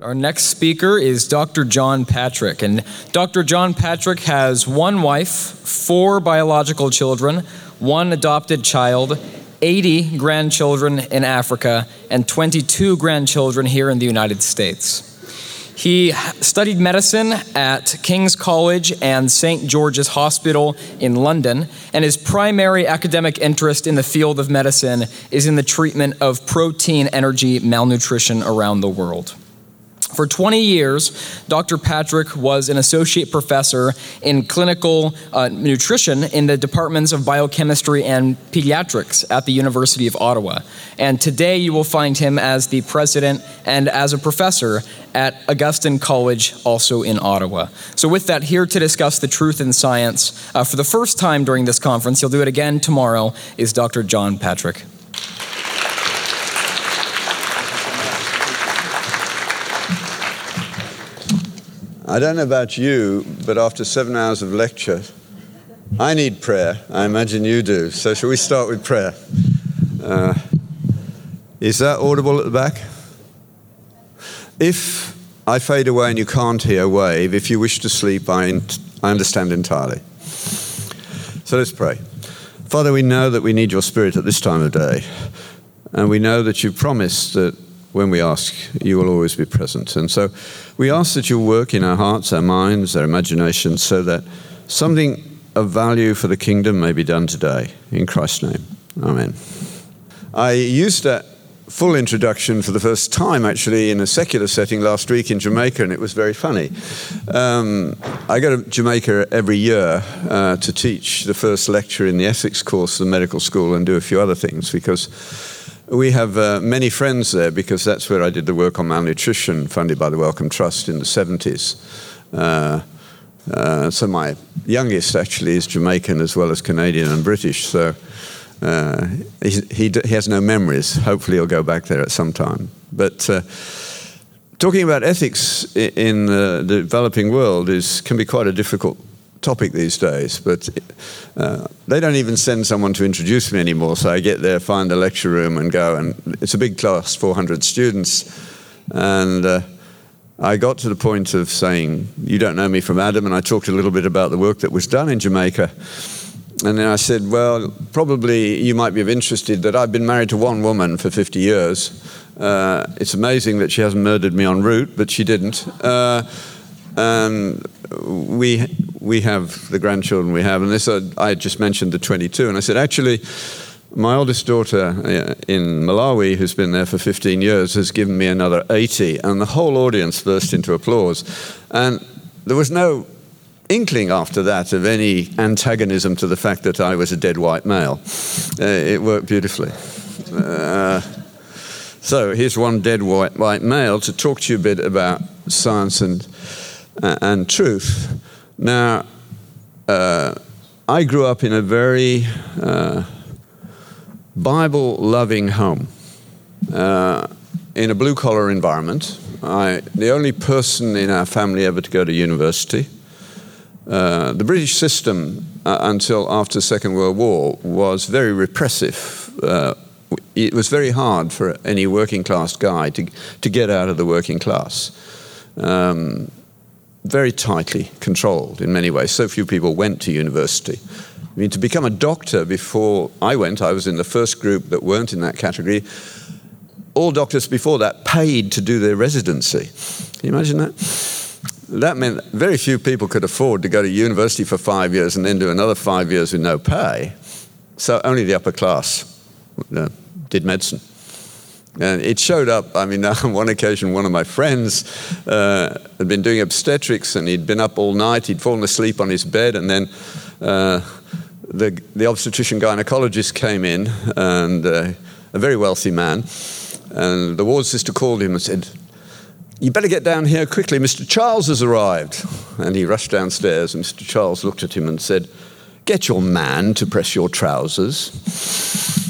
Our next speaker is Dr. John Patrick. And Dr. John Patrick has one wife, four biological children, one adopted child, 80 grandchildren in Africa, and 22 grandchildren here in the United States. He studied medicine at King's College and St. George's Hospital in London, and his primary academic interest in the field of medicine is in the treatment of protein energy malnutrition around the world. For 20 years, Dr. Patrick was an associate professor in clinical uh, nutrition in the departments of biochemistry and pediatrics at the University of Ottawa. And today you will find him as the president and as a professor at Augustine College, also in Ottawa. So, with that, here to discuss the truth in science uh, for the first time during this conference, he'll do it again tomorrow, is Dr. John Patrick. I don't know about you, but after seven hours of lecture, I need prayer. I imagine you do. So, shall we start with prayer? Uh, is that audible at the back? If I fade away and you can't hear, wave. If you wish to sleep, I, I understand entirely. So let's pray. Father, we know that we need your spirit at this time of day. And we know that you promised that when we ask, you will always be present. And so we ask that you work in our hearts, our minds, our imaginations, so that something of value for the kingdom may be done today. In Christ's name. Amen. I used that full introduction for the first time actually in a secular setting last week in Jamaica, and it was very funny. Um, I go to Jamaica every year uh, to teach the first lecture in the ethics course of the medical school and do a few other things because we have uh, many friends there because that's where I did the work on malnutrition funded by the Wellcome Trust in the 70s. Uh, uh, so my youngest actually is Jamaican as well as Canadian and British. So uh, he, he, he, has no memories. Hopefully he'll go back there at some time. But uh, talking about ethics in the developing world is, can be quite a difficult topic these days, but uh, they don't even send someone to introduce me anymore. So I get there, find the lecture room, and go. And it's a big class, 400 students, and uh, I got to the point of saying, "You don't know me from Adam," and I talked a little bit about the work that was done in Jamaica. And then I said, Well, probably you might be of interested that I've been married to one woman for 50 years. Uh, it's amazing that she hasn't murdered me en route, but she didn't. Uh, and we we have the grandchildren we have, and this uh, I just mentioned the 22, and I said actually. My oldest daughter uh, in Malawi, who's been there for 15 years, has given me another 80, and the whole audience burst into applause. And there was no inkling after that of any antagonism to the fact that I was a dead white male. Uh, it worked beautifully. Uh, so here's one dead white, white male to talk to you a bit about science and, and truth. Now, uh, I grew up in a very uh, Bible loving home, uh, in a blue collar environment. I, the only person in our family ever to go to university. Uh, the British system, uh, until after the Second World War, was very repressive. Uh, it was very hard for any working class guy to, to get out of the working class. Um, very tightly controlled in many ways. So few people went to university. I mean, to become a doctor before I went, I was in the first group that weren't in that category. All doctors before that paid to do their residency. Can you imagine that? That meant very few people could afford to go to university for five years and then do another five years with no pay. So only the upper class uh, did medicine. And it showed up, I mean, on one occasion, one of my friends uh, had been doing obstetrics and he'd been up all night. He'd fallen asleep on his bed, and then uh, the, the obstetrician gynecologist came in, and uh, a very wealthy man. And the ward sister called him and said, You better get down here quickly. Mr. Charles has arrived. And he rushed downstairs, and Mr. Charles looked at him and said, Get your man to press your trousers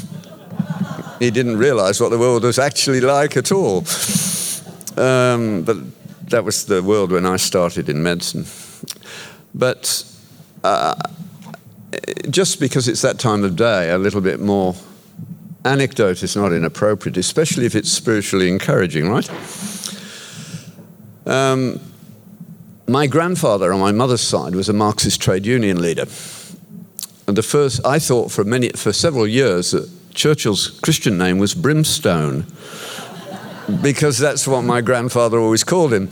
he didn't realize what the world was actually like at all. Um, but that was the world when I started in medicine. But uh, just because it's that time of day, a little bit more anecdote is not inappropriate, especially if it's spiritually encouraging, right? Um, my grandfather on my mother's side was a Marxist trade union leader. And the first, I thought for many, for several years that Churchill's Christian name was Brimstone, because that's what my grandfather always called him.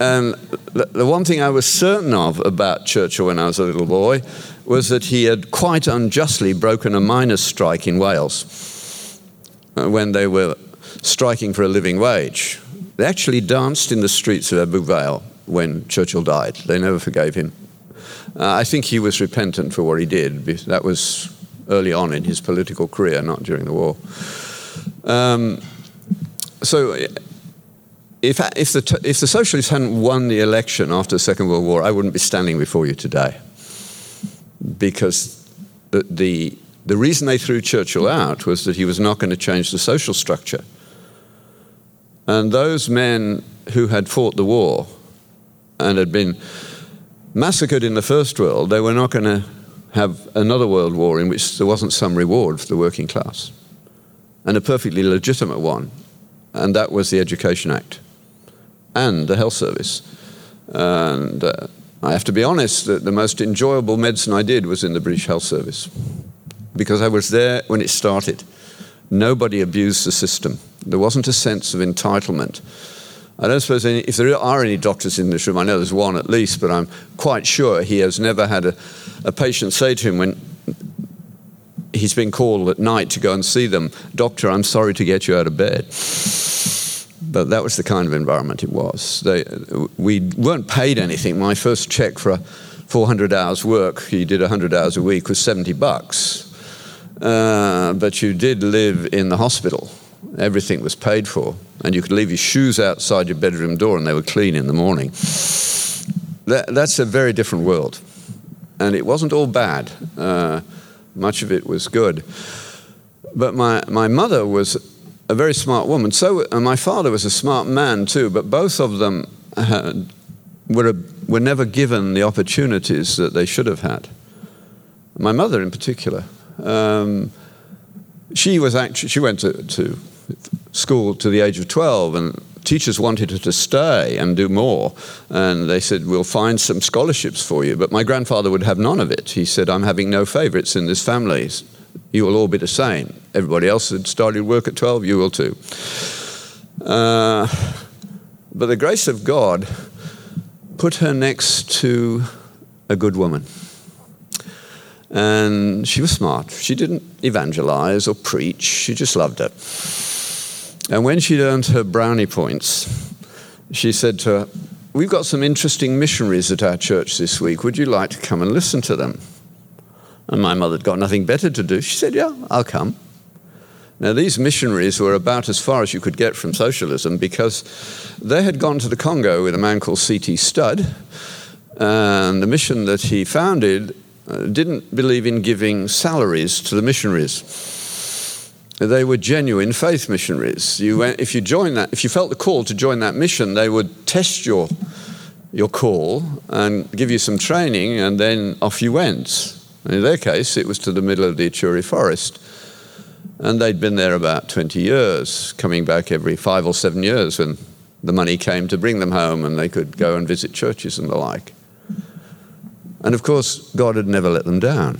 And the one thing I was certain of about Churchill when I was a little boy was that he had quite unjustly broken a miners' strike in Wales uh, when they were striking for a living wage. They actually danced in the streets of Ebbw Vale when Churchill died. They never forgave him. Uh, I think he was repentant for what he did. That was early on in his political career, not during the war. Um, so, if, if, the, if the socialists hadn't won the election after the Second World War, I wouldn't be standing before you today. Because the, the, the reason they threw Churchill out was that he was not going to change the social structure. And those men who had fought the war and had been massacred in the First World, they were not going to have another world war in which there wasn't some reward for the working class, and a perfectly legitimate one, and that was the Education Act and the health service. And uh, I have to be honest that the most enjoyable medicine I did was in the British Health Service because I was there when it started. Nobody abused the system. There wasn't a sense of entitlement. I don't suppose any, if there are any doctors in this room, I know there's one at least, but I'm quite sure he has never had a, a patient say to him when he's been called at night to go and see them, Doctor, I'm sorry to get you out of bed. But that was the kind of environment it was. They, we weren't paid anything. My first check for 400 hours work, he did 100 hours a week, was 70 bucks. Uh, but you did live in the hospital. Everything was paid for and you could leave your shoes outside your bedroom door and they were clean in the morning. That, that's a very different world. And it wasn't all bad, uh, much of it was good. But my, my mother was a very smart woman. So and my father was a smart man too, but both of them had, were, a, were never given the opportunities that they should have had. My mother, in particular, um, she was actually she went to, to school to the age of 12 and teachers wanted her to stay and do more. And they said we'll find some scholarships for you. But my grandfather would have none of it. He said i'm having no favorites in this family. You will all be the same. Everybody else had started work at 12 you will too. Uh, but the grace of god put her next to a good woman and she was smart she didn't evangelize or preach she just loved her and when she'd earned her brownie points, she said to her, We've got some interesting missionaries at our church this week. Would you like to come and listen to them? And my mother had got nothing better to do. She said, Yeah, I'll come. Now, these missionaries were about as far as you could get from socialism because they had gone to the Congo with a man called C.T. Studd. And the mission that he founded Uh, didn't believe in giving salaries to the missionaries they were genuine faith missionaries. You went, if you joined that, if you felt the call to join that mission, they would test your your call and give you some training, and then off you went. And in their case, it was to the middle of the Ituri forest, and they'd been there about 20 years, coming back every five or seven years when the money came to bring them home, and they could go and visit churches and the like. And of course, God had never let them down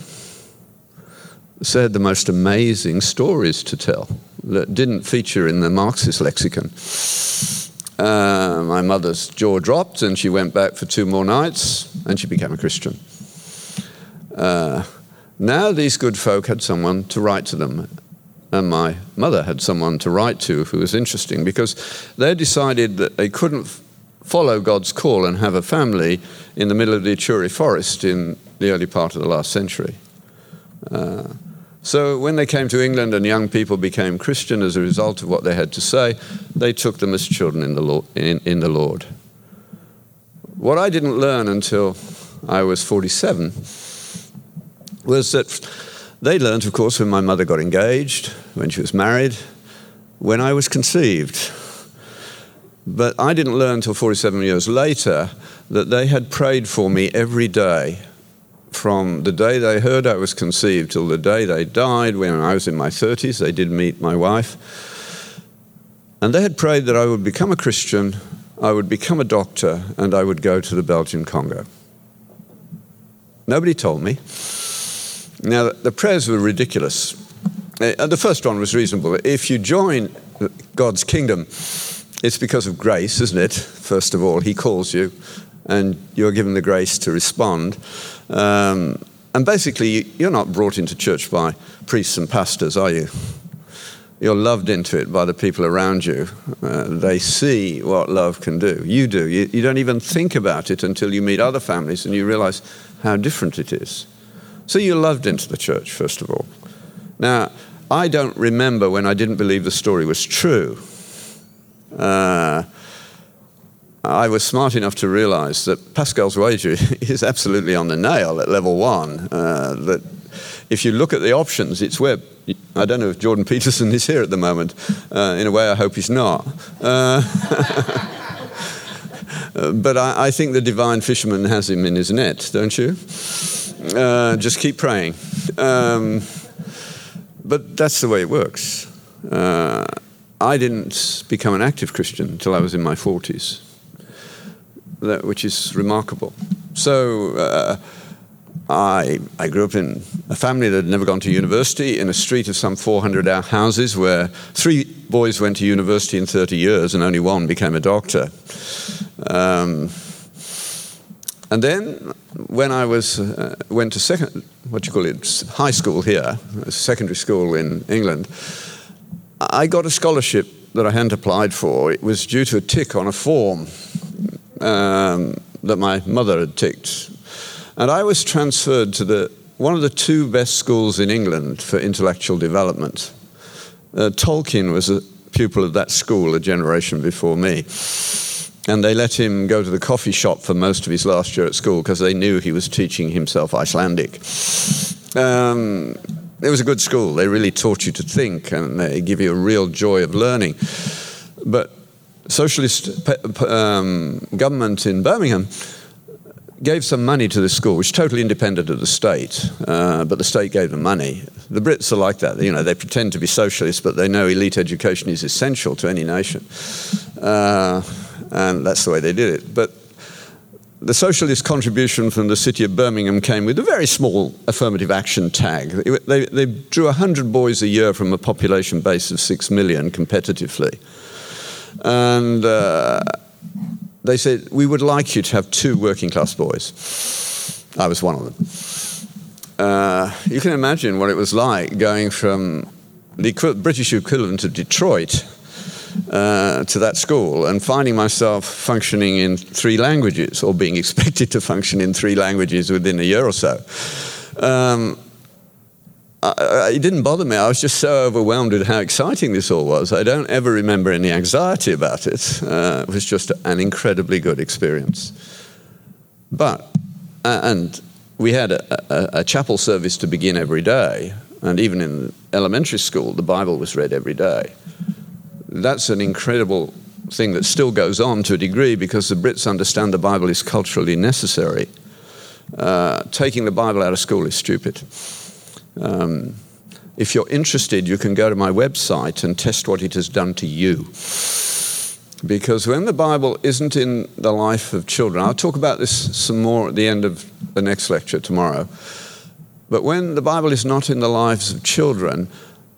said the most amazing stories to tell that didn't feature in the Marxist lexicon. Uh, my mother's jaw dropped and she went back for two more nights and she became a Christian. Uh, now these good folk had someone to write to them. And my mother had someone to write to who was interesting because they decided that they couldn't follow God's call and have a family in the middle of the Ituri forest in the early part of the last century. Uh, so when they came to England and young people became Christian as a result of what they had to say, they took them as children in the Lord. In, in the Lord. What I didn't learn until I was 47 was that they learned, of course, when my mother got engaged, when she was married, when I was conceived. But I didn't learn until 47 years later that they had prayed for me every day from the day they heard I was conceived till the day they died, when I was in my 30s, they did meet my wife. And they had prayed that I would become a Christian I would become a doctor and I would go to the Belgian Congo. Nobody told me. Now, the prayers were ridiculous. Uh, the first one was reasonable. If you join God's kingdom, it's because of grace, isn't it? First of all, He calls you, and you're given the grace to respond. Um, and basically, you're not brought into church by priests and pastors, are you? You're loved into it by the people around you. Uh, they see what love can do. You do. You, you don't even think about it until you meet other families and you realize how different it is. So you're loved into the church, first of all. Now, I don't remember when I didn't believe the story was true. Uh, I was smart enough to realize that Pascal's wager is absolutely on the nail at level one. Uh, that if you look at the options, it's where I don't know if Jordan Peterson is here at the moment. Uh, in a way, I hope he's not. Uh, but I, I, think the divine fisherman has him in his net, don't you? Uh, just keep praying. Um, but that's the way it works. I didn't become an active Christian until I was in my 40s, that, which is remarkable. So uh, I, I grew up in a family that had never gone to university in a street of some 400 houses where three boys went to university in 30 years and only one became a doctor. Um, and then when I was, uh, went to second, what do you call it, high school here, secondary school in England, I got a scholarship that I hadn't applied for. It was due to a tick on a form um, that my mother had ticked and I was transferred to the, one of the two best schools in England for intellectual development. Uh, Tolkien was a pupil of that school a generation before me. And they let him go to the coffee shop for most of his last year at school because they knew he was teaching himself Icelandic. Um, it was a good school. They really taught you to think and they give you a real joy of learning. But socialist um, government in Birmingham gave some money to this school, which is totally independent of the state, uh, but the state gave them money. The Brits are like that. You know, they pretend to be socialists, but they know elite education is essential to any nation. Uh, and that's the way they did it. But the socialist contribution from the city of Birmingham came with a very small affirmative action tag. They, they drew 100 boys a year from a population base of 6 million competitively. And uh, they said, We would like you to have two working class boys. I was one of them. Uh, you can imagine what it was like going from the British equivalent of Detroit uh, to that school and finding myself functioning in three languages or being expected to function in three languages within a year or so. Um, I, it didn't bother me. I was just so overwhelmed with how exciting this all was. I don't ever remember any anxiety about it. Uh, it was just an incredibly good experience. But, uh, and we had a, a, a, chapel service to begin every day, and even in elementary school, the Bible was read every day. That's an incredible thing that still goes on to a degree because the Brits understand the Bible is culturally necessary. Uh, taking the Bible out of school is stupid. Um, if you're interested, you can go to my website and test what it has done to you. Because when the Bible isn't in the life of children, I'll talk about this some more at the end of the next lecture tomorrow. But when the Bible is not in the lives of children,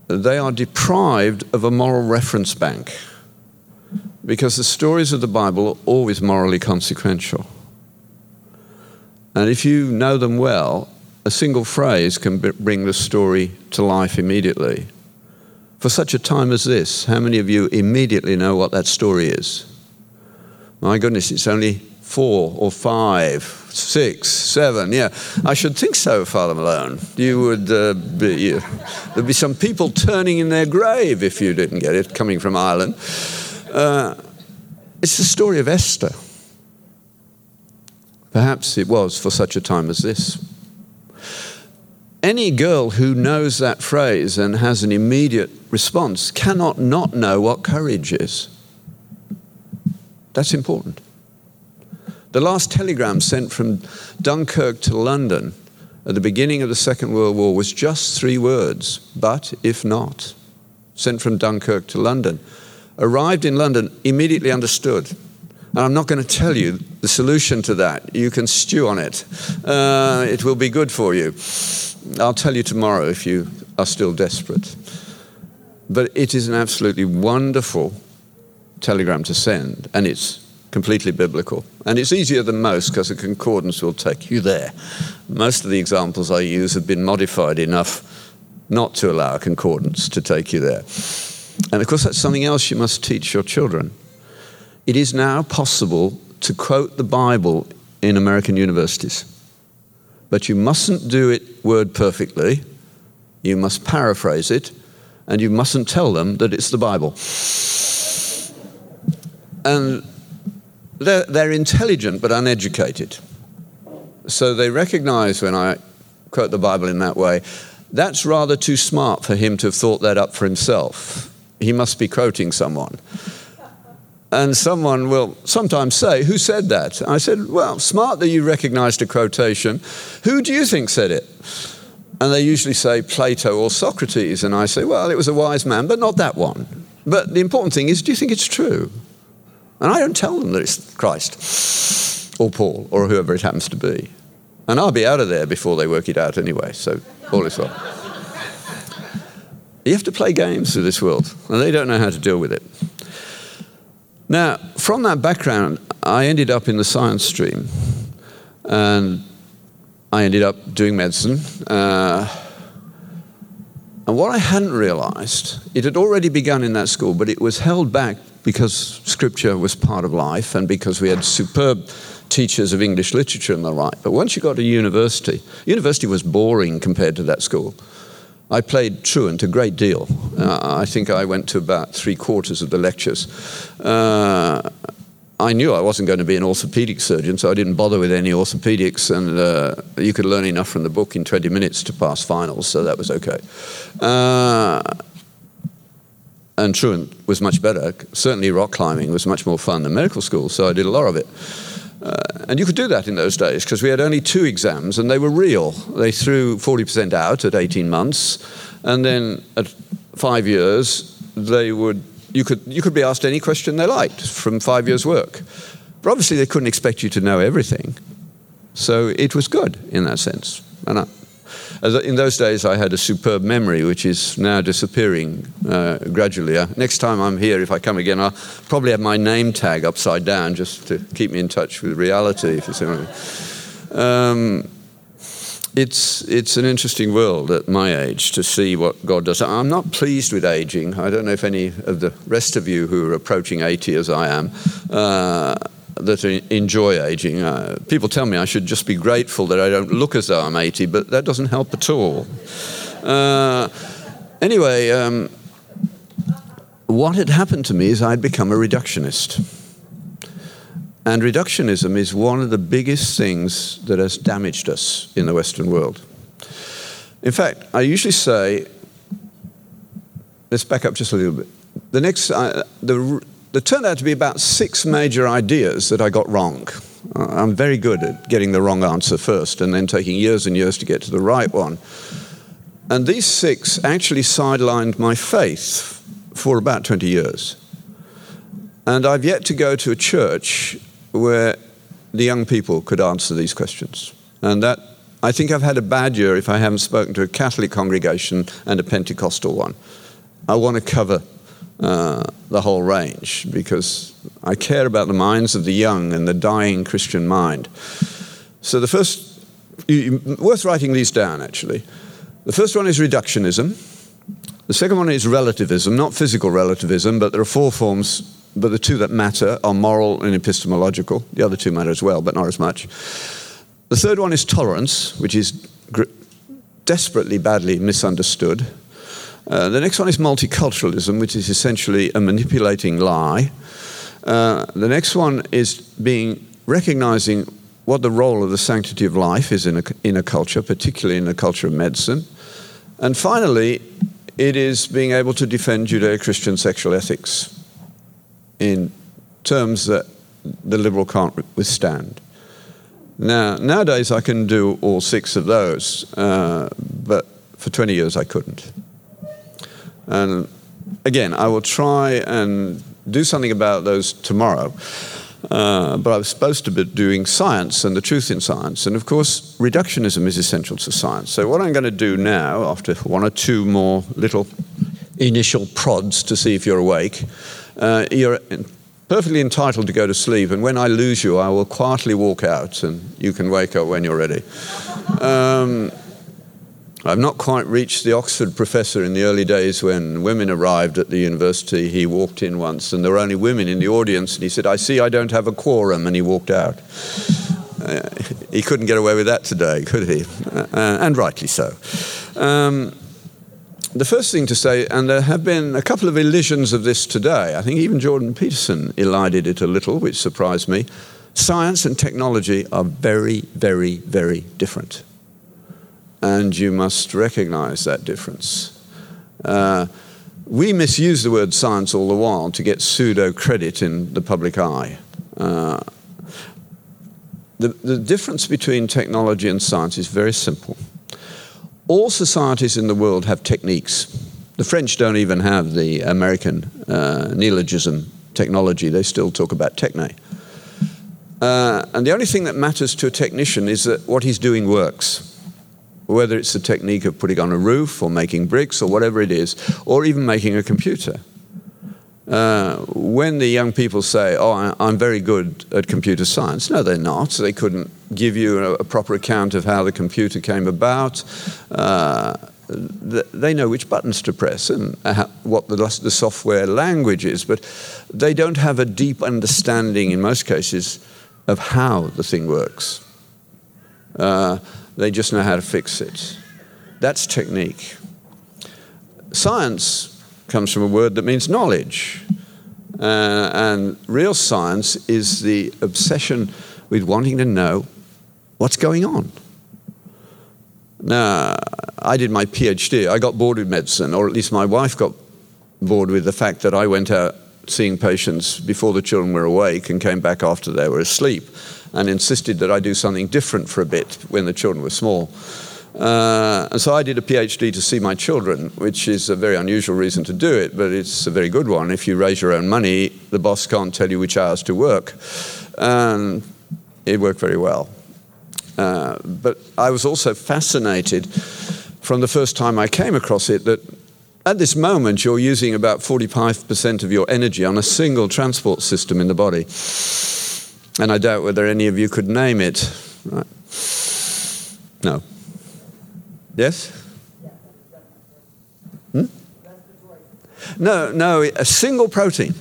they are deprived of a moral reference bank. Because the stories of the Bible are always morally consequential. And if you know them well, a single phrase can bring the story to life immediately. For such a time as this, how many of you immediately know what that story is? My goodness, it's only four or five, six, seven. Yeah, I should think so, Father Malone. You would uh, be, you, there'd be some people turning in their grave if you didn't get it, coming from Ireland. Uh, it's the story of Esther. Perhaps it was for such a time as this any girl who knows that phrase and has an immediate response cannot not know what courage is. That's important. The last telegram sent from Dunkirk to London at the beginning of the Second World War was just three words, but if not, sent from Dunkirk to London. Arrived in London, immediately understood. And I'm not going to tell you the solution to that. You can stew on it. Uh, it will be good for you. I'll tell you tomorrow if you are still desperate. But it is an absolutely wonderful telegram to send, and it's completely biblical. And it's easier than most because a concordance will take you there. Most of the examples I use have been modified enough not to allow a concordance to take you there. And of course, that's something else you must teach your children. It is now possible to quote the Bible in American universities, but you mustn't do it word perfectly. You must paraphrase it, and you mustn't tell them that it's the Bible. And they're, they're intelligent but uneducated. So they recognize when I quote the Bible in that way, that's rather too smart for him to have thought that up for himself. He must be quoting someone. And someone will sometimes say, Who said that? I said, Well, smart that you recognized a quotation. Who do you think said it? And they usually say Plato or Socrates. And I say, Well, it was a wise man, but not that one. But the important thing is, do you think it's true? And I don't tell them that it's Christ or Paul or whoever it happens to be. And I'll be out of there before they work it out anyway, so all is well. You have to play games with this world, and they don't know how to deal with it. Now, from that background, I ended up in the science stream, and I ended up doing medicine. Uh, and what I hadn't realized, it had already begun in that school, but it was held back because scripture was part of life and because we had superb teachers of English literature and the like. But once you got to university, university was boring compared to that school. I played truant a great deal. Uh, I think I went to about three quarters of the lectures. Uh, I knew I wasn't going to be an orthopedic surgeon, so I didn't bother with any orthopedics, and uh, you could learn enough from the book in 20 minutes to pass finals, so that was okay. And truant was much better. Certainly, rock climbing was much more fun than medical school, so I did a lot of it. Uh, and you could do that in those days because we had only two exams and they were real. They threw 40% out at 18 months, and then at five years, they would, you, could, you could be asked any question they liked from five years' work. But obviously, they couldn't expect you to know everything. So it was good in that sense. And I, in those days, I had a superb memory, which is now disappearing uh, gradually. Uh, next time I'm here, if I come again, I'll probably have my name tag upside down just to keep me in touch with reality, if you see what I mean. Um, it's, it's an interesting world at my age to see what God does. I'm not pleased with aging. I don't know if any of the rest of you who are approaching 80 as I am uh, that enjoy aging. Uh, people tell me I should just be grateful that I don't look as though I'm 80, but that doesn't help at all. Uh, anyway, um, what had happened to me is I'd become a reductionist. And reductionism is one of the biggest things that has damaged us in the Western world. In fact, I usually say, let's back up just a little bit. The next, uh, the, there turned out to be about six major ideas that I got wrong. Uh, I'm very good at getting the wrong answer first and then taking years and years to get to the right one. And these six actually sidelined my faith for about 20 years. And I've yet to go to a church where the young people could answer these questions. And that, I think I've had a bad year if I haven't spoken to a Catholic congregation and a Pentecostal one. I want to cover uh, the whole range because I care about the minds of the young and the dying Christian mind. So the first, worth writing these down actually. The first one is reductionism. The second one is relativism, not physical relativism, but there are four forms, but the two that matter are moral and epistemological. The other two matter as well, but not as much. The third one is tolerance, which is gr- desperately badly misunderstood. Uh, the next one is multiculturalism, which is essentially a manipulating lie. Uh, the next one is being recognizing what the role of the sanctity of life is in a, in a culture, particularly in the culture of medicine. And finally, it is being able to defend Judeo Christian sexual ethics in terms that the liberal can't withstand. Now, nowadays I can do all six of those, uh, but for 20 years I couldn't. And again, I will try and do something about those tomorrow. Uh, but I was supposed to be doing science and the truth in science. And of course, reductionism is essential to science. So, what I'm going to do now, after one or two more little initial prods to see if you're awake, uh, you're perfectly entitled to go to sleep. And when I lose you, I will quietly walk out and you can wake up when you're ready. Um, I've not quite reached the Oxford professor in the early days when women arrived at the university. He walked in once and there were only women in the audience, and he said, I see I don't have a quorum, and he walked out. Uh, he couldn't get away with that today, could he? Uh, and rightly so. Um, the first thing to say, and there have been a couple of elisions of this today, I think even Jordan Peterson elided it a little, which surprised me. Science and technology are very, very, very different and you must recognize that difference. Uh, we misuse the word science all the while to get pseudo credit in the public eye. Uh, the, the difference between technology and science is very simple. All societies in the world have techniques. The French don't even have the American uh, neologism technology, they still talk about techne. Uh, and the only thing that matters to a technician is that what he's doing works whether it's the technique of putting on a roof or making bricks or whatever it is, or even making a computer. Uh, when the young people say, Oh, I'm very good at computer science, no, they're not. They couldn't give you a, a proper account of how the computer came about. Uh, they know which buttons to press and what the, the software language is, but they don't have a deep understanding, in most cases, of how the thing works. Uh, they just know how to fix it. That's technique. Science comes from a word that means knowledge. Uh, and real science is the obsession with wanting to know what's going on. Now, I did my PhD. I got bored with medicine, or at least my wife got bored with the fact that I went out seeing patients before the children were awake and came back after they were asleep and insisted that I do something different for a bit when the children were small. Uh, and so I did a PhD to see my children, which is a very unusual reason to do it, but it's a very good one. If you raise your own money, the boss can't tell you which hours to work. And it worked very well. Uh, but I was also fascinated from the first time I came across it that at this moment you're using about 45% of your energy on a single transport system in the body and I doubt whether any of you could name it. Right. No. Yes? Hmm? No, no, a single protein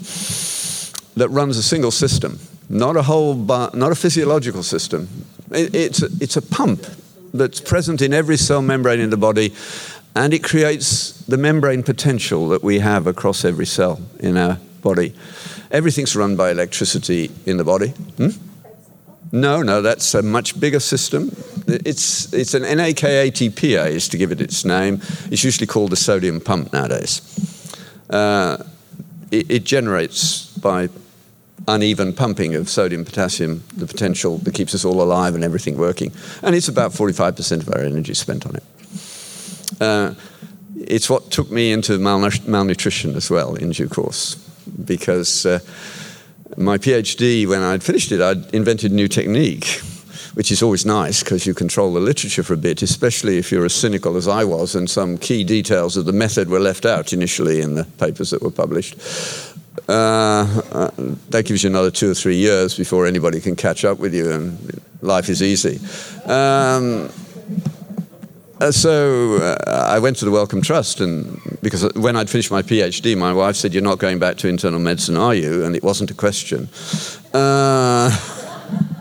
that runs a single system, not a whole, not a physiological system. It, it's, a, it's a pump that's present in every cell membrane in the body, and it creates the membrane potential that we have across every cell in our body. Everything's run by electricity in the body. Hmm? No, no, that's a much bigger system. It's, it's an NAKATPase, to give it its name. It's usually called the sodium pump nowadays. Uh, it, it generates by uneven pumping of sodium potassium the potential that keeps us all alive and everything working. And it's about 45% of our energy spent on it. Uh, it's what took me into malnutrition as well in due course because uh, my PhD, when I'd finished it, I'd invented a new technique, which is always nice because you control the literature for a bit, especially if you're as cynical as I was and some key details of the method were left out initially in the papers that were published. Uh, uh, that gives you another two or three years before anybody can catch up with you, and life is easy. Um, uh, so uh, I went to the Wellcome Trust, and because when I'd finished my PhD, my wife said, "You're not going back to internal medicine, are you?" And it wasn't a question. Uh,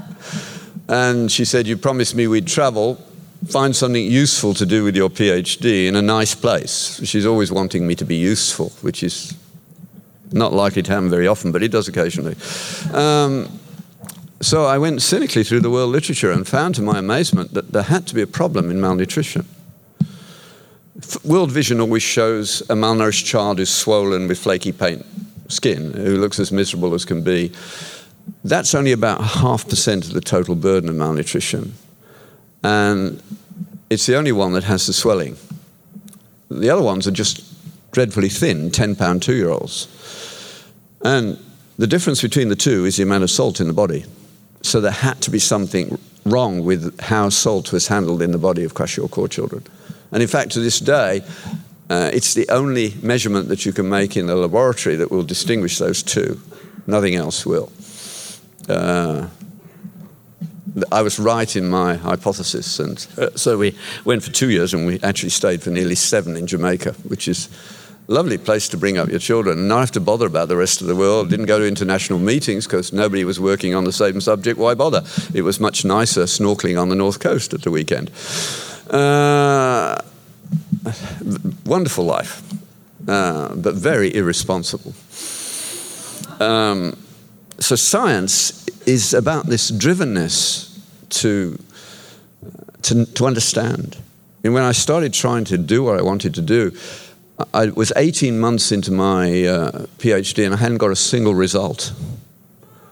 and she said, "You promised me we'd travel, find something useful to do with your PhD in a nice place." She's always wanting me to be useful, which is not likely to happen very often, but it does occasionally. Um, so I went cynically through the world literature and found to my amazement that there had to be a problem in malnutrition. World Vision always shows a malnourished child who's swollen with flaky paint skin, who looks as miserable as can be. That's only about half percent of the total burden of malnutrition. And it's the only one that has the swelling. The other ones are just dreadfully thin, 10 pound two year olds. And The difference between the two is the amount of salt in the body. So there had to be something wrong with how salt was handled in the body of kwashiorkor children. And in fact, to this day, uh, it's the only measurement that you can make in the laboratory that will distinguish those two. Nothing else will. Uh, I was right in my hypothesis, and uh, so we went for two years, and we actually stayed for nearly seven in Jamaica, which is lovely place to bring up your children and not have to bother about the rest of the world. Didn't go to international meetings because nobody was working on the same subject. Why bother? It was much nicer snorkeling on the north coast at the weekend. Uh, wonderful life, uh, but very irresponsible. Um, so science is about this drivenness to, to, to understand. And when I started trying to do what I wanted to do, I was 18 months into my uh, PhD and I hadn't got a single result.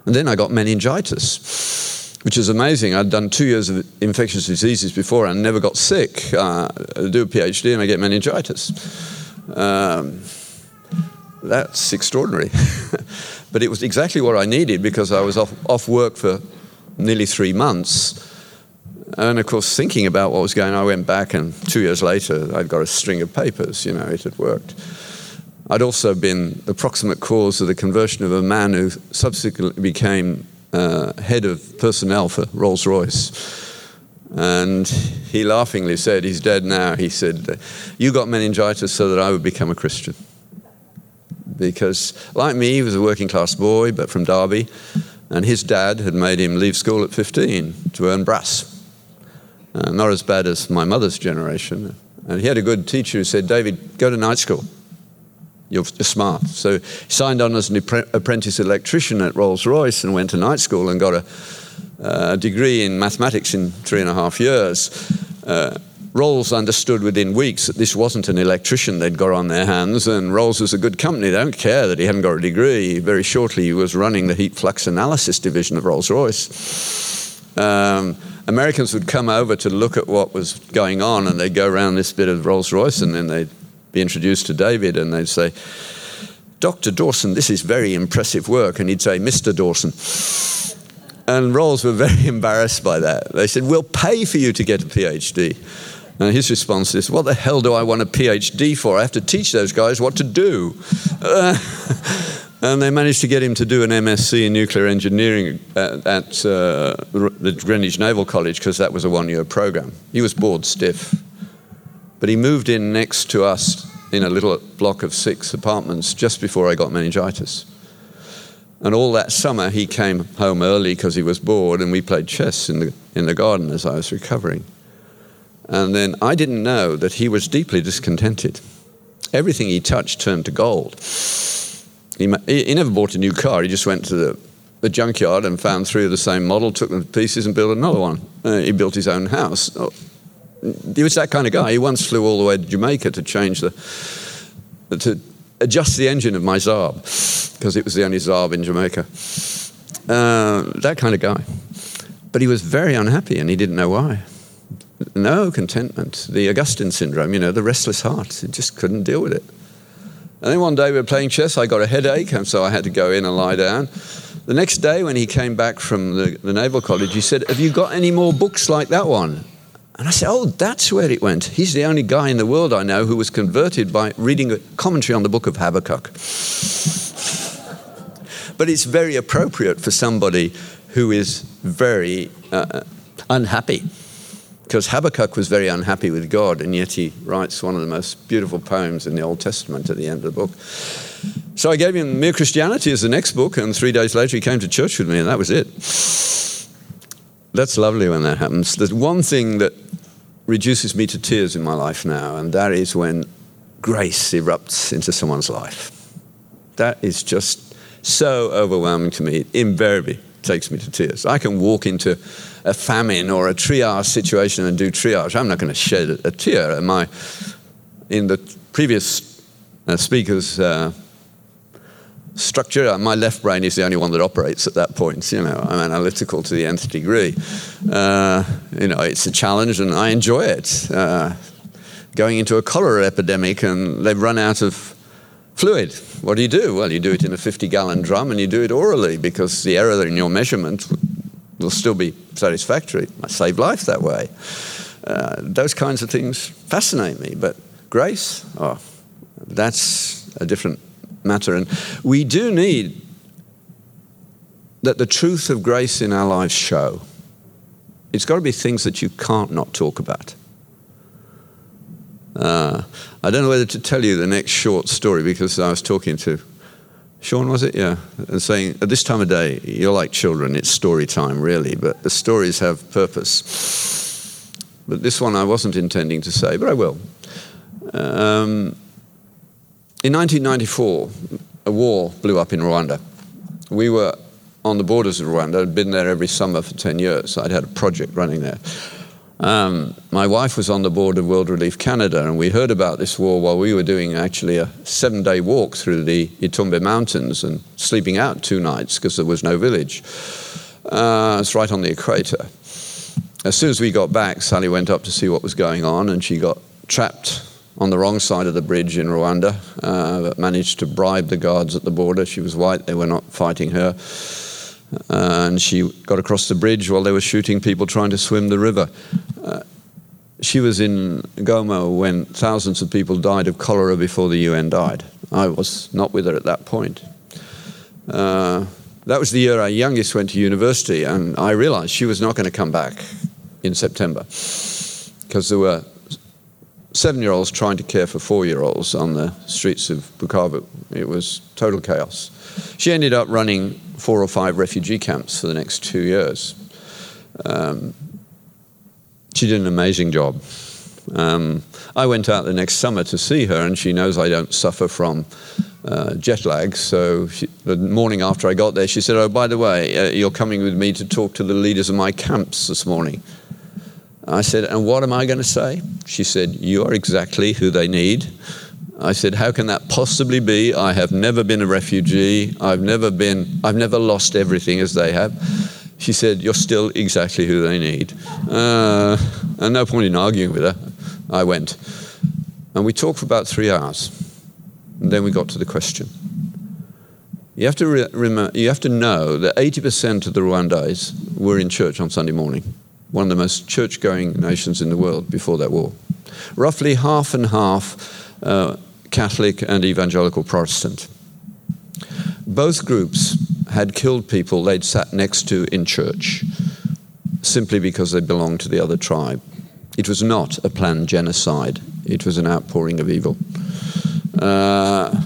And then I got meningitis, which is amazing. I'd done two years of infectious diseases before and never got sick. Uh, I do a PhD and I get meningitis. Um, that's extraordinary. but it was exactly what I needed because I was off, off work for nearly three months and of course, thinking about what was going on, I went back, and two years later, I'd got a string of papers. You know, it had worked. I'd also been the proximate cause of the conversion of a man who subsequently became uh, head of personnel for Rolls Royce. And he laughingly said, He's dead now. He said, You got meningitis so that I would become a Christian. Because, like me, he was a working class boy, but from Derby, and his dad had made him leave school at 15 to earn brass. Uh, not as bad as my mother's generation. And he had a good teacher who said, David, go to night school. You're, smart. So he signed on as an apprentice electrician at Rolls Royce and went to night school and got a, uh, degree in mathematics in three and a half years. Uh, Rolls understood within weeks that this wasn't an electrician they'd got on their hands, and Rolls was a good company. They don't care that he hadn't got a degree. Very shortly, he was running the heat flux analysis division of Rolls Royce. Um, Americans would come over to look at what was going on, and they'd go around this bit of Rolls Royce, and then they'd be introduced to David, and they'd say, Dr. Dawson, this is very impressive work. And he'd say, Mr. Dawson. And Rolls were very embarrassed by that. They said, We'll pay for you to get a PhD. And his response is, What the hell do I want a PhD for? I have to teach those guys what to do. Uh, And they managed to get him to do an MSc in nuclear engineering at, at uh, the Greenwich Naval College because that was a one year program. He was bored stiff. But he moved in next to us in a little block of six apartments just before I got meningitis. And all that summer, he came home early because he was bored, and we played chess in the, in the garden as I was recovering. And then I didn't know that he was deeply discontented. Everything he touched turned to gold. He, he never bought a new car. He just went to the, the junkyard and found three of the same model, took them to pieces, and built another one. Uh, he built his own house. Oh, he was that kind of guy. He once flew all the way to Jamaica to change the, to adjust the engine of my Saab because it was the only Saab in Jamaica. Uh, that kind of guy. But he was very unhappy and he didn't know why. No contentment. The Augustine syndrome, you know, the restless heart. He just couldn't deal with it. And then one day we were playing chess, I got a headache, and so I had to go in and lie down. The next day, when he came back from the, the Naval College, he said, Have you got any more books like that one? And I said, Oh, that's where it went. He's the only guy in the world I know who was converted by reading a commentary on the book of Habakkuk. but it's very appropriate for somebody who is very uh, unhappy because Habakkuk was very unhappy with God, and yet he writes one of the most beautiful poems in the Old Testament at the end of the book. So I gave him Mere Christianity as the next book, and three days later he came to church with me, and that was it. That's lovely when that happens. There's one thing that reduces me to tears in my life now, and that is when grace erupts into someone's life. That is just so overwhelming to me. Invariably takes me to tears. I can walk into a famine or a triage situation and do triage. I'm not going to shed a, tear. Am I? In the previous uh, speaker's uh, structure, uh, my left brain is the only one that operates at that point. You know, I'm analytical to the nth degree. Uh, you know, it's a challenge, and I enjoy it. Uh, going into a cholera epidemic, and they've run out of Fluid. What do you do? Well, you do it in a 50 gallon drum and you do it orally because the error in your measurement will still be satisfactory. I save life that way. Uh, those kinds of things fascinate me. But grace, oh, that's a different matter. And we do need that the truth of grace in our lives show. It's got to be things that you can't not talk about. Uh, I don't know whether to tell you the next short story because I was talking to Sean, was it? Yeah. And saying, at this time of day, you're like children, it's story time, really, but the stories have purpose. But this one I wasn't intending to say, but I will. Um, in 1994, a war blew up in Rwanda. We were on the borders of Rwanda. I'd been there every summer for 10 years. I'd had a project running there. Um, my wife was on the board of World Relief Canada, and we heard about this war while we were doing actually a seven day walk through the Itombwe Mountains and sleeping out two nights because there was no village. Uh, it's right on the equator. As soon as we got back, Sally went up to see what was going on, and she got trapped on the wrong side of the bridge in Rwanda, uh, but managed to bribe the guards at the border. She was white, they were not fighting her. And she got across the bridge while they were shooting people trying to swim the river. Uh, she was in Goma when thousands of people died of cholera before the UN died. I was not with her at that point. Uh, that was the year our youngest went to university, and I realized she was not going to come back in September because there were seven year olds trying to care for four year olds on the streets of Bukavu. It was total chaos. She ended up running four or five refugee camps for the next two years. Um, she did an amazing job. Um, I went out the next summer to see her, and she knows I don't suffer from uh, jet lag. So she, the morning after I got there, she said, "Oh, by the way, uh, you're coming with me to talk to the leaders of my camps this morning." I said, "And what am I going to say?" She said, "You are exactly who they need." I said, How can that possibly be? I have never been a refugee. I've never been, I've never lost everything as they have. She said, You're still exactly who they need. Uh, and no point in arguing with her. I went. And we talked for about three hours. And then we got to the question. You have to, re- rem- you have to know that 80% of the Rwandese were in church on Sunday morning, one of the most church going nations in the world before that war. Roughly half and half uh, Catholic and Evangelical Protestant. Both groups had killed people they'd sat next to in church simply because they belonged to the other tribe. It was not a planned genocide, it was an outpouring of evil. Uh,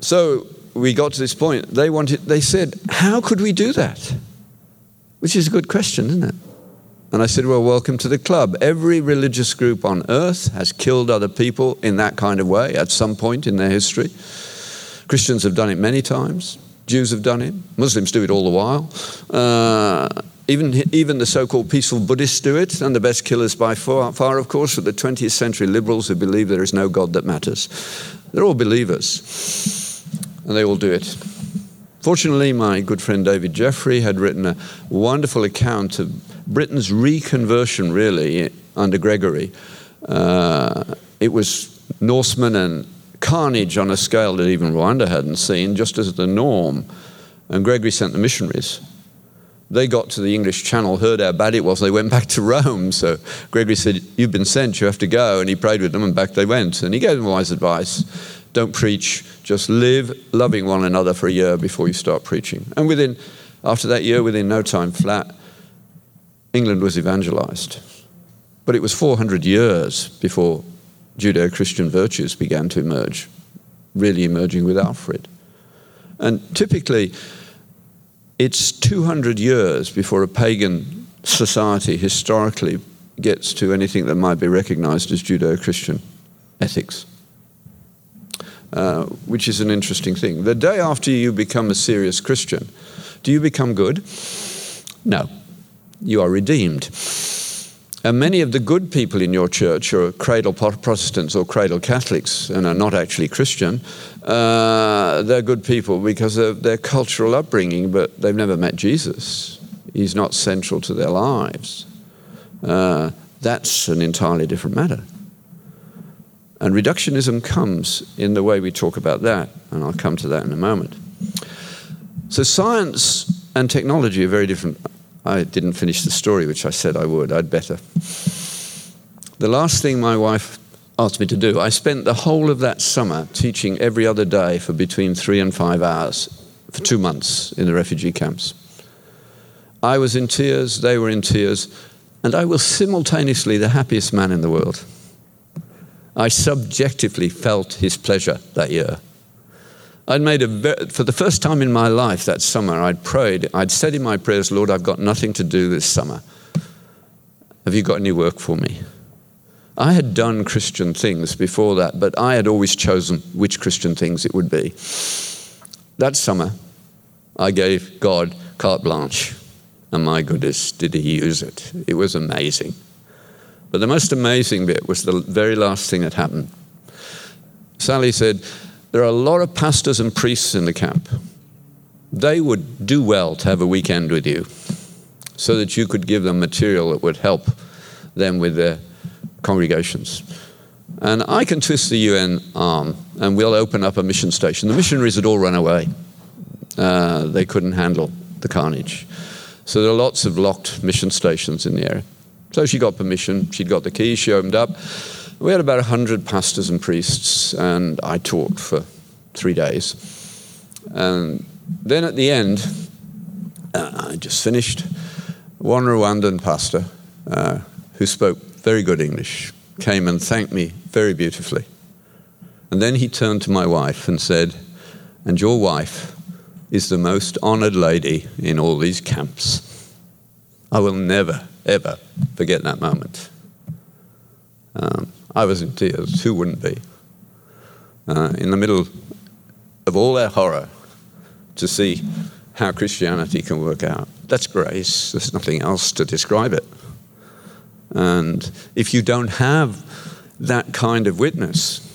so we got to this point. They wanted, they said, How could we do that? Which is a good question, isn't it? And I said, Well, welcome to the club. Every religious group on earth has killed other people in that kind of way at some point in their history. Christians have done it many times, Jews have done it, Muslims do it all the while. Uh, even, even the so called peaceful Buddhists do it, and the best killers by far, far, of course, are the 20th century liberals who believe there is no God that matters. They're all believers, and they all do it. Fortunately, my good friend David Jeffrey had written a wonderful account of Britain's reconversion, really, under Gregory. Uh, it was Norsemen and carnage on a scale that even Rwanda hadn't seen, just as the norm. And Gregory sent the missionaries. They got to the English Channel, heard how bad it was, they went back to Rome. So Gregory said, You've been sent, you have to go. And he prayed with them, and back they went. And he gave them wise advice don't preach, just live loving one another for a year before you start preaching. And within, after that year, within no time flat, England was evangelized. But it was 400 years before Judeo Christian virtues began to emerge, really emerging with Alfred. And typically, it's 200 years before a pagan society historically gets to anything that might be recognized as Judeo Christian ethics. Uh, which is an interesting thing. The day after you become a serious Christian, do you become good? No you are redeemed. And many of the good people in your church are cradle Protestants or cradle Catholics and are not actually Christian. Uh, they're good people because of their cultural upbringing, but they've never met Jesus. He's not central to their lives. Uh, that's an entirely different matter. And reductionism comes in the way we talk about that, and I'll come to that in a moment. So, science and technology are very different. I didn't finish the story, which I said I would. I'd better. The last thing my wife asked me to do, I spent the whole of that summer teaching every other day for between three and five hours for two months in the refugee camps. I was in tears, they were in tears, and I was simultaneously the happiest man in the world. I subjectively felt his pleasure that year. I'd made a, for the first time in my life that summer, I'd prayed, I'd said in my prayers, Lord, I've got nothing to do this summer. Have you got any work for me? I had done Christian things before that, but I had always chosen which Christian things it would be. That summer, I gave God carte blanche, and my goodness, did he use it! It was amazing. But the most amazing bit was the very last thing that happened. Sally said, There are a lot of pastors and priests in the camp. They would do well to have a weekend with you so that you could give them material that would help them with their congregations. And I can twist the UN arm and we'll open up a mission station. The missionaries had all run away, uh, they couldn't handle the carnage. So there are lots of locked mission stations in the area. So she got permission, she'd got the keys, she opened up. We had about 100 pastors and priests, and I talked for three days. And then at the end, uh, I just finished. One Rwandan pastor uh, who spoke very good English came and thanked me very beautifully. And then he turned to my wife and said, And your wife is the most honored lady in all these camps. I will never, ever forget that moment. Um, I was in tears. Who wouldn't be? Uh, in the middle of all that horror, to see how Christianity can work out. That's grace. There's nothing else to describe it. And if you don't have that kind of witness,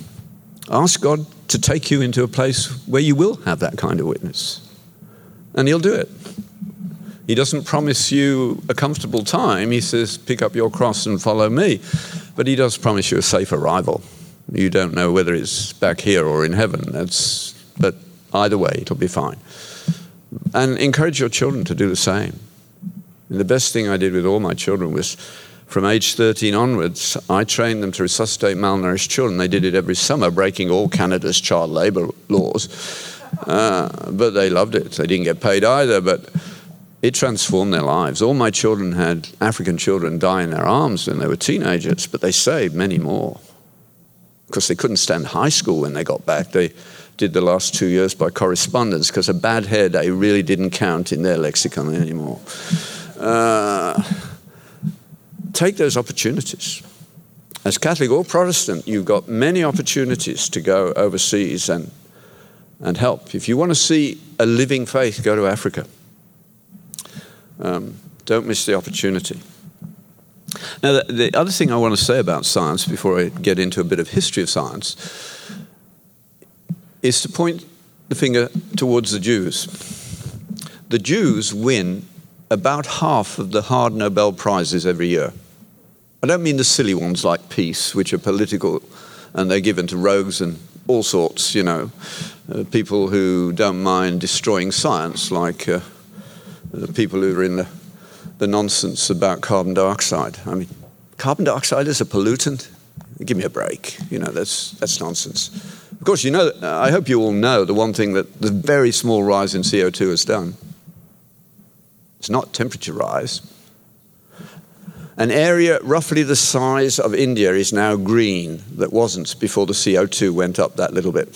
ask God to take you into a place where you will have that kind of witness. And He'll do it. He doesn't promise you a comfortable time. He says, pick up your cross and follow me. But He does promise you a safe arrival. You don't know whether it's back here or in heaven. That's, but either way, it'll be fine. And encourage your children to do the same. And the best thing I did with all my children was from age 13 onwards, I trained them to resuscitate malnourished children. They did it every summer, breaking all Canada's child labour laws. Uh, but they loved it. They didn't get paid either, but it transformed their lives. All my children had African children die in their arms when they were teenagers, but they saved many more. Because they couldn't stand high school when they got back. They did the last two years by correspondence because a bad hair day really didn't count in their lexicon anymore. Uh, take those opportunities. As Catholic or Protestant, you've got many opportunities to go overseas and, and help. If you want to see a living faith, go to Africa. Um, don't miss the opportunity. Now, the, the, other thing I want to say about science before I get into a bit of history of science is to point the finger towards the Jews. The Jews win about half of the hard Nobel Prizes every year. I don't mean the silly ones like peace, which are political and they're given to rogues and all sorts, you know, uh, people who don't mind destroying science, like uh, the people who are in the, the nonsense about carbon dioxide. I mean, carbon dioxide is a pollutant. Give me a break. You know, that's, that's nonsense. Of course, you know, I hope you all know the one thing that the very small rise in CO2 has done. It's not temperature rise, an area roughly the size of India is now green that wasn't before the CO2 went up that little bit.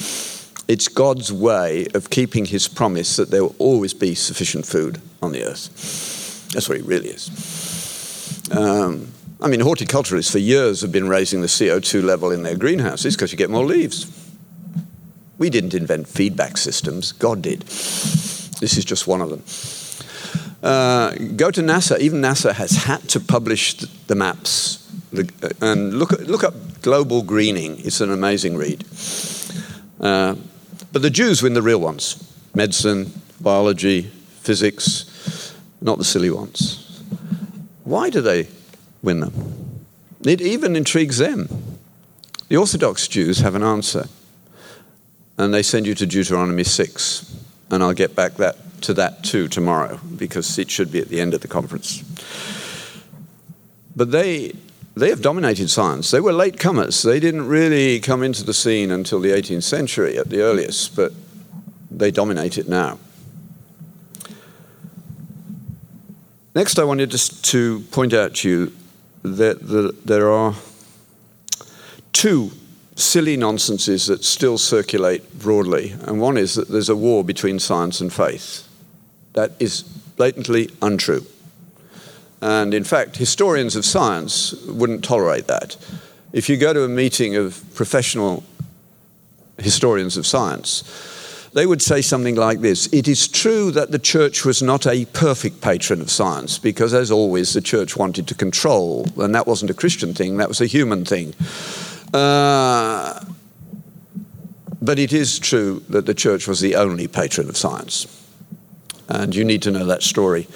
It's God's way of keeping his promise that there will always be sufficient food on the earth. That's what it really is. Um, I mean, horticulturists for years have been raising the CO2 level in their greenhouses because you get more leaves. We didn't invent feedback systems, God did. This is just one of them. Uh, go to NASA. Even NASA has had to publish the maps. The, uh, and look, look up Global Greening. It's an amazing read. Uh, but the Jews win the real ones medicine, biology, physics, not the silly ones. Why do they win them? It even intrigues them. The Orthodox Jews have an answer, and they send you to Deuteronomy 6. And I'll get back that, to that too tomorrow, because it should be at the end of the conference. But they, they have dominated science. They were late comers. They didn't really come into the scene until the 18th century at the earliest, but they dominate it now. Next, I wanted just to point out to you that the, there are two silly nonsenses that still circulate broadly, and one is that there's a war between science and faith. That is blatantly untrue. And in fact, historians of science wouldn't tolerate that. If you go to a meeting of professional historians of science, they would say something like this It is true that the church was not a perfect patron of science, because as always, the church wanted to control, and that wasn't a Christian thing, that was a human thing. Uh, but it is true that the church was the only patron of science. And you need to know that story.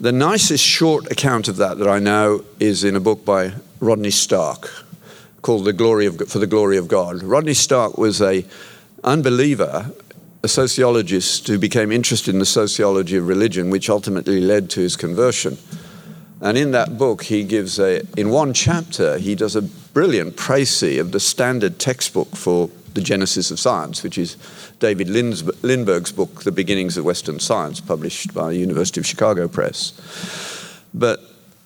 The nicest short account of that that I know is in a book by Rodney Stark called the glory of, For the Glory of God. Rodney Stark was a unbeliever a sociologist who became interested in the sociology of religion, which ultimately led to his conversion. And in that book, he gives a, in one chapter, he does a brilliant précis of the standard textbook for the genesis of science, which is David Lindberg's book, The Beginnings of Western Science, published by the University of Chicago Press. But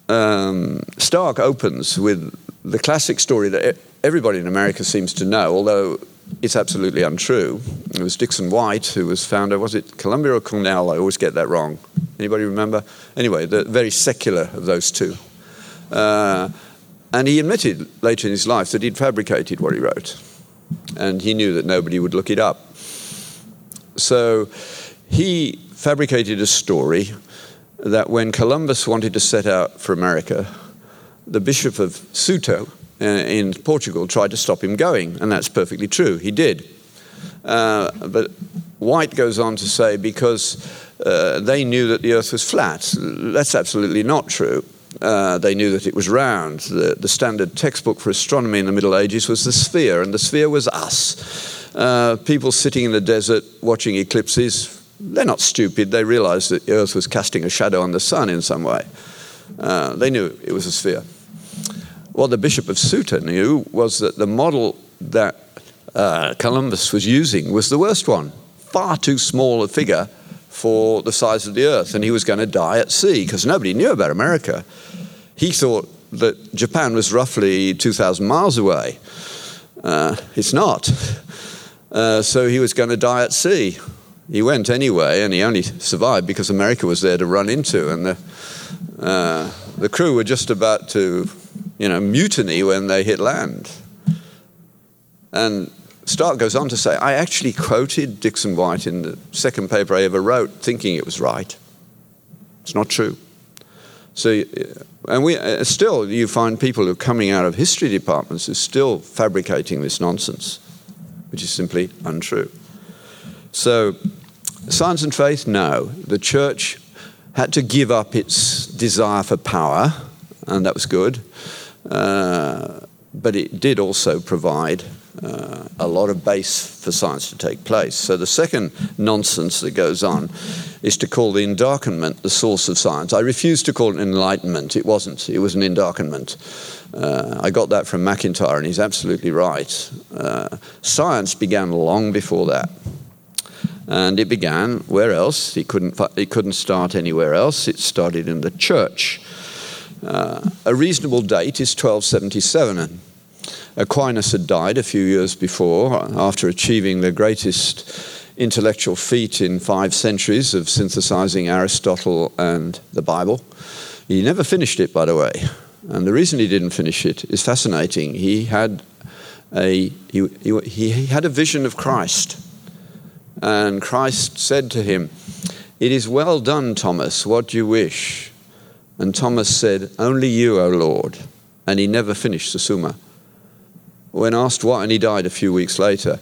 um, Stark opens with the classic story that everybody in America seems to know, although it's absolutely untrue. It was Dickson White who was founder, was it Columbia or Cornell? I always get that wrong. Anybody remember? Anyway, the very secular of those two. Uh, and he admitted later in his life that he'd fabricated what he wrote. And he knew that nobody would look it up. So he fabricated a story that when Columbus wanted to set out for America, the Bishop of Ceuta, uh, in Portugal tried to stop him going, and that's perfectly true. He did. Uh, but White goes on to say because uh, they knew that the Earth was flat. That's absolutely not true. Uh, they knew that it was round. The, the, standard textbook for astronomy in the Middle Ages was the sphere, and the sphere was us. Uh, people sitting in the desert watching eclipses, they're not stupid. They realized that the Earth was casting a shadow on the sun in some way. Uh, they knew it was a sphere what the Bishop of Ceuta knew was that the model that uh, Columbus was using was the worst one. Far too small a figure for the size of the earth, and he was going to die at sea because nobody knew about America. He thought that Japan was roughly 2,000 miles away. Uh, it's not. Uh, so he was going to die at sea. He went anyway, and he only survived because America was there to run into, and the, uh, the crew were just about to you know, mutiny when they hit land. And Stark goes on to say, I actually quoted Dickson White in the second paper I ever wrote, thinking it was right. It's not true. So, and we uh, still, you find people who are coming out of history departments who are still fabricating this nonsense, which is simply untrue. So, science and faith, no. The church had to give up its desire for power, and that was good. Uh, but it did also provide uh, a lot of base for science to take place. So the second nonsense that goes on is to call the endarkenment the source of science. I refuse to call it enlightenment. It wasn't. It was an endarkenment. Uh, I got that from McIntyre, and he's absolutely right. Uh, science began long before that. And it began where else? It couldn't, it couldn't start anywhere else. It started in the church. Uh, a reasonable date is 1277. Aquinas had died a few years before after achieving the greatest intellectual feat in five centuries of synthesizing Aristotle and the Bible. He never finished it, by the way. And the reason he didn't finish it is fascinating. He had a, he, he, he had a vision of Christ. And Christ said to him, It is well done, Thomas. What do you wish? And Thomas said, Only you, O Lord. And he never finished the Summa. When asked why, and he died a few weeks later,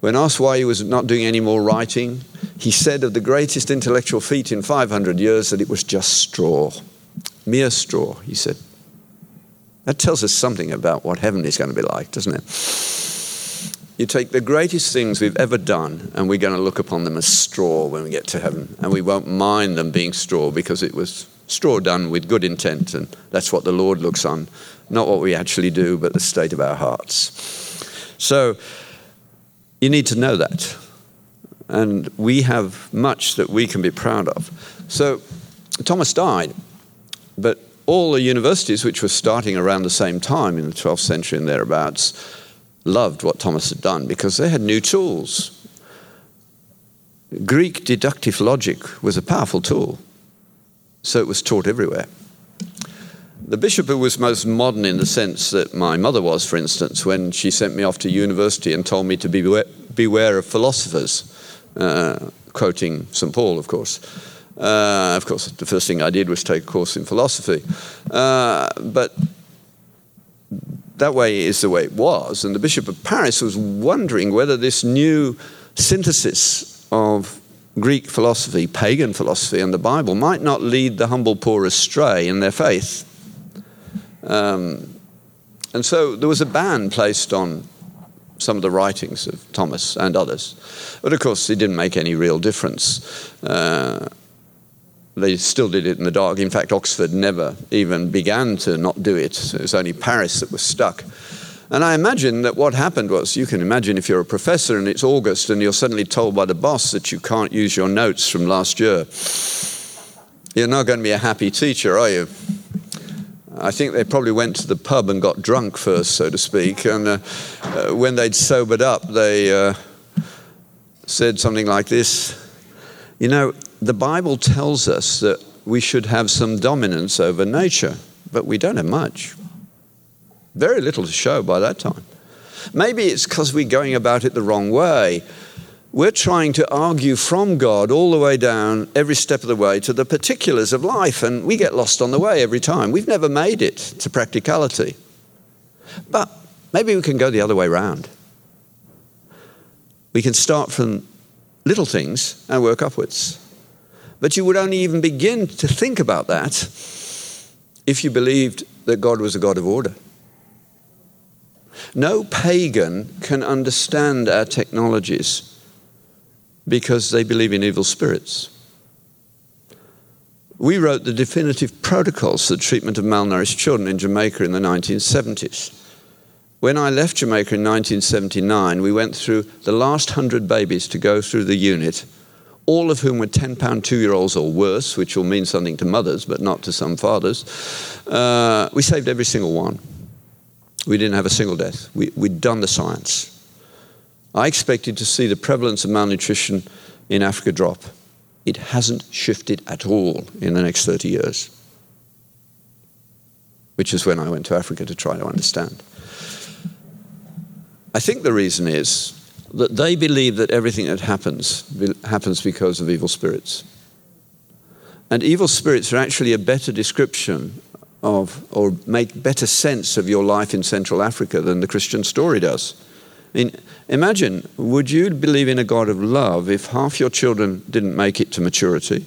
when asked why he was not doing any more writing, he said of the greatest intellectual feat in 500 years that it was just straw. Mere straw, he said. That tells us something about what heaven is going to be like, doesn't it? You take the greatest things we've ever done, and we're going to look upon them as straw when we get to heaven. And we won't mind them being straw because it was straw done with good intent, and that's what the Lord looks on. Not what we actually do, but the state of our hearts. So, you need to know that. And we have much that we can be proud of. So, Thomas died, but all the universities, which were starting around the same time in the 12th century and thereabouts, loved what Thomas had done because they had new tools. Greek deductive logic was a powerful tool, so it was taught everywhere. The bishop who was most modern in the sense that my mother was, for instance, when she sent me off to university and told me to beware, beware of philosophers, uh, quoting St. Paul, of course. Uh, of course, the first thing I did was take a course in philosophy. Uh, but that way is the way it was. And the Bishop of Paris was wondering whether this new synthesis of Greek philosophy, pagan philosophy, and the Bible might not lead the humble poor astray in their faith. Um, and so there was a ban placed on some of the writings of Thomas and others. But of course, it didn't make any real difference. Uh, they still did it in the dark. In fact, Oxford never even began to not do it. It was only Paris that was stuck. And I imagine that what happened was you can imagine if you're a professor and it's August and you're suddenly told by the boss that you can't use your notes from last year. You're not going to be a happy teacher, are you? I think they probably went to the pub and got drunk first, so to speak. And uh, uh, when they'd sobered up, they uh, said something like this You know, the Bible tells us that we should have some dominance over nature, but we don't have much. Very little to show by that time. Maybe it's because we're going about it the wrong way. We're trying to argue from God all the way down, every step of the way, to the particulars of life, and we get lost on the way every time. We've never made it to practicality. But maybe we can go the other way round. We can start from little things and work upwards. But you would only even begin to think about that if you believed that God was a God of order. No pagan can understand our technologies because they believe in evil spirits. We wrote the definitive protocols for the treatment of malnourished children in Jamaica in the 1970s. When I left Jamaica in 1979, we went through the last hundred babies to go through the unit all of whom were 10 pound two year olds or worse, which will mean something to mothers, but not to some fathers. Uh, we saved every single one. We didn't have a single death. We, we'd done the science. I expected to see the prevalence of malnutrition in Africa drop. It hasn't shifted at all in the next 30 years, which is when I went to Africa to try to understand. I think the reason is that they believe that everything that happens happens because of evil spirits. And evil spirits are actually a better description of, or make better sense of your life in Central Africa than the Christian story does. I mean, imagine, would you believe in a God of love if half your children didn't make it to maturity?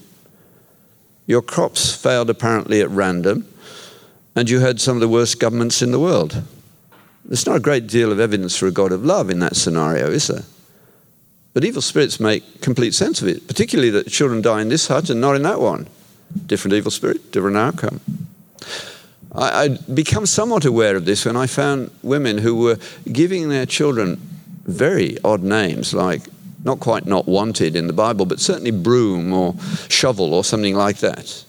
Your crops failed apparently at random, and you had some of the worst governments in the world. There's not a great deal of evidence for a God of love in that scenario, is there? But evil spirits make complete sense of it, particularly that children die in this hut and not in that one. Different evil spirit, different outcome. I, I'd become somewhat aware of this when I found women who were giving their children very odd names, like not quite not wanted in the Bible, but certainly broom or shovel or something like that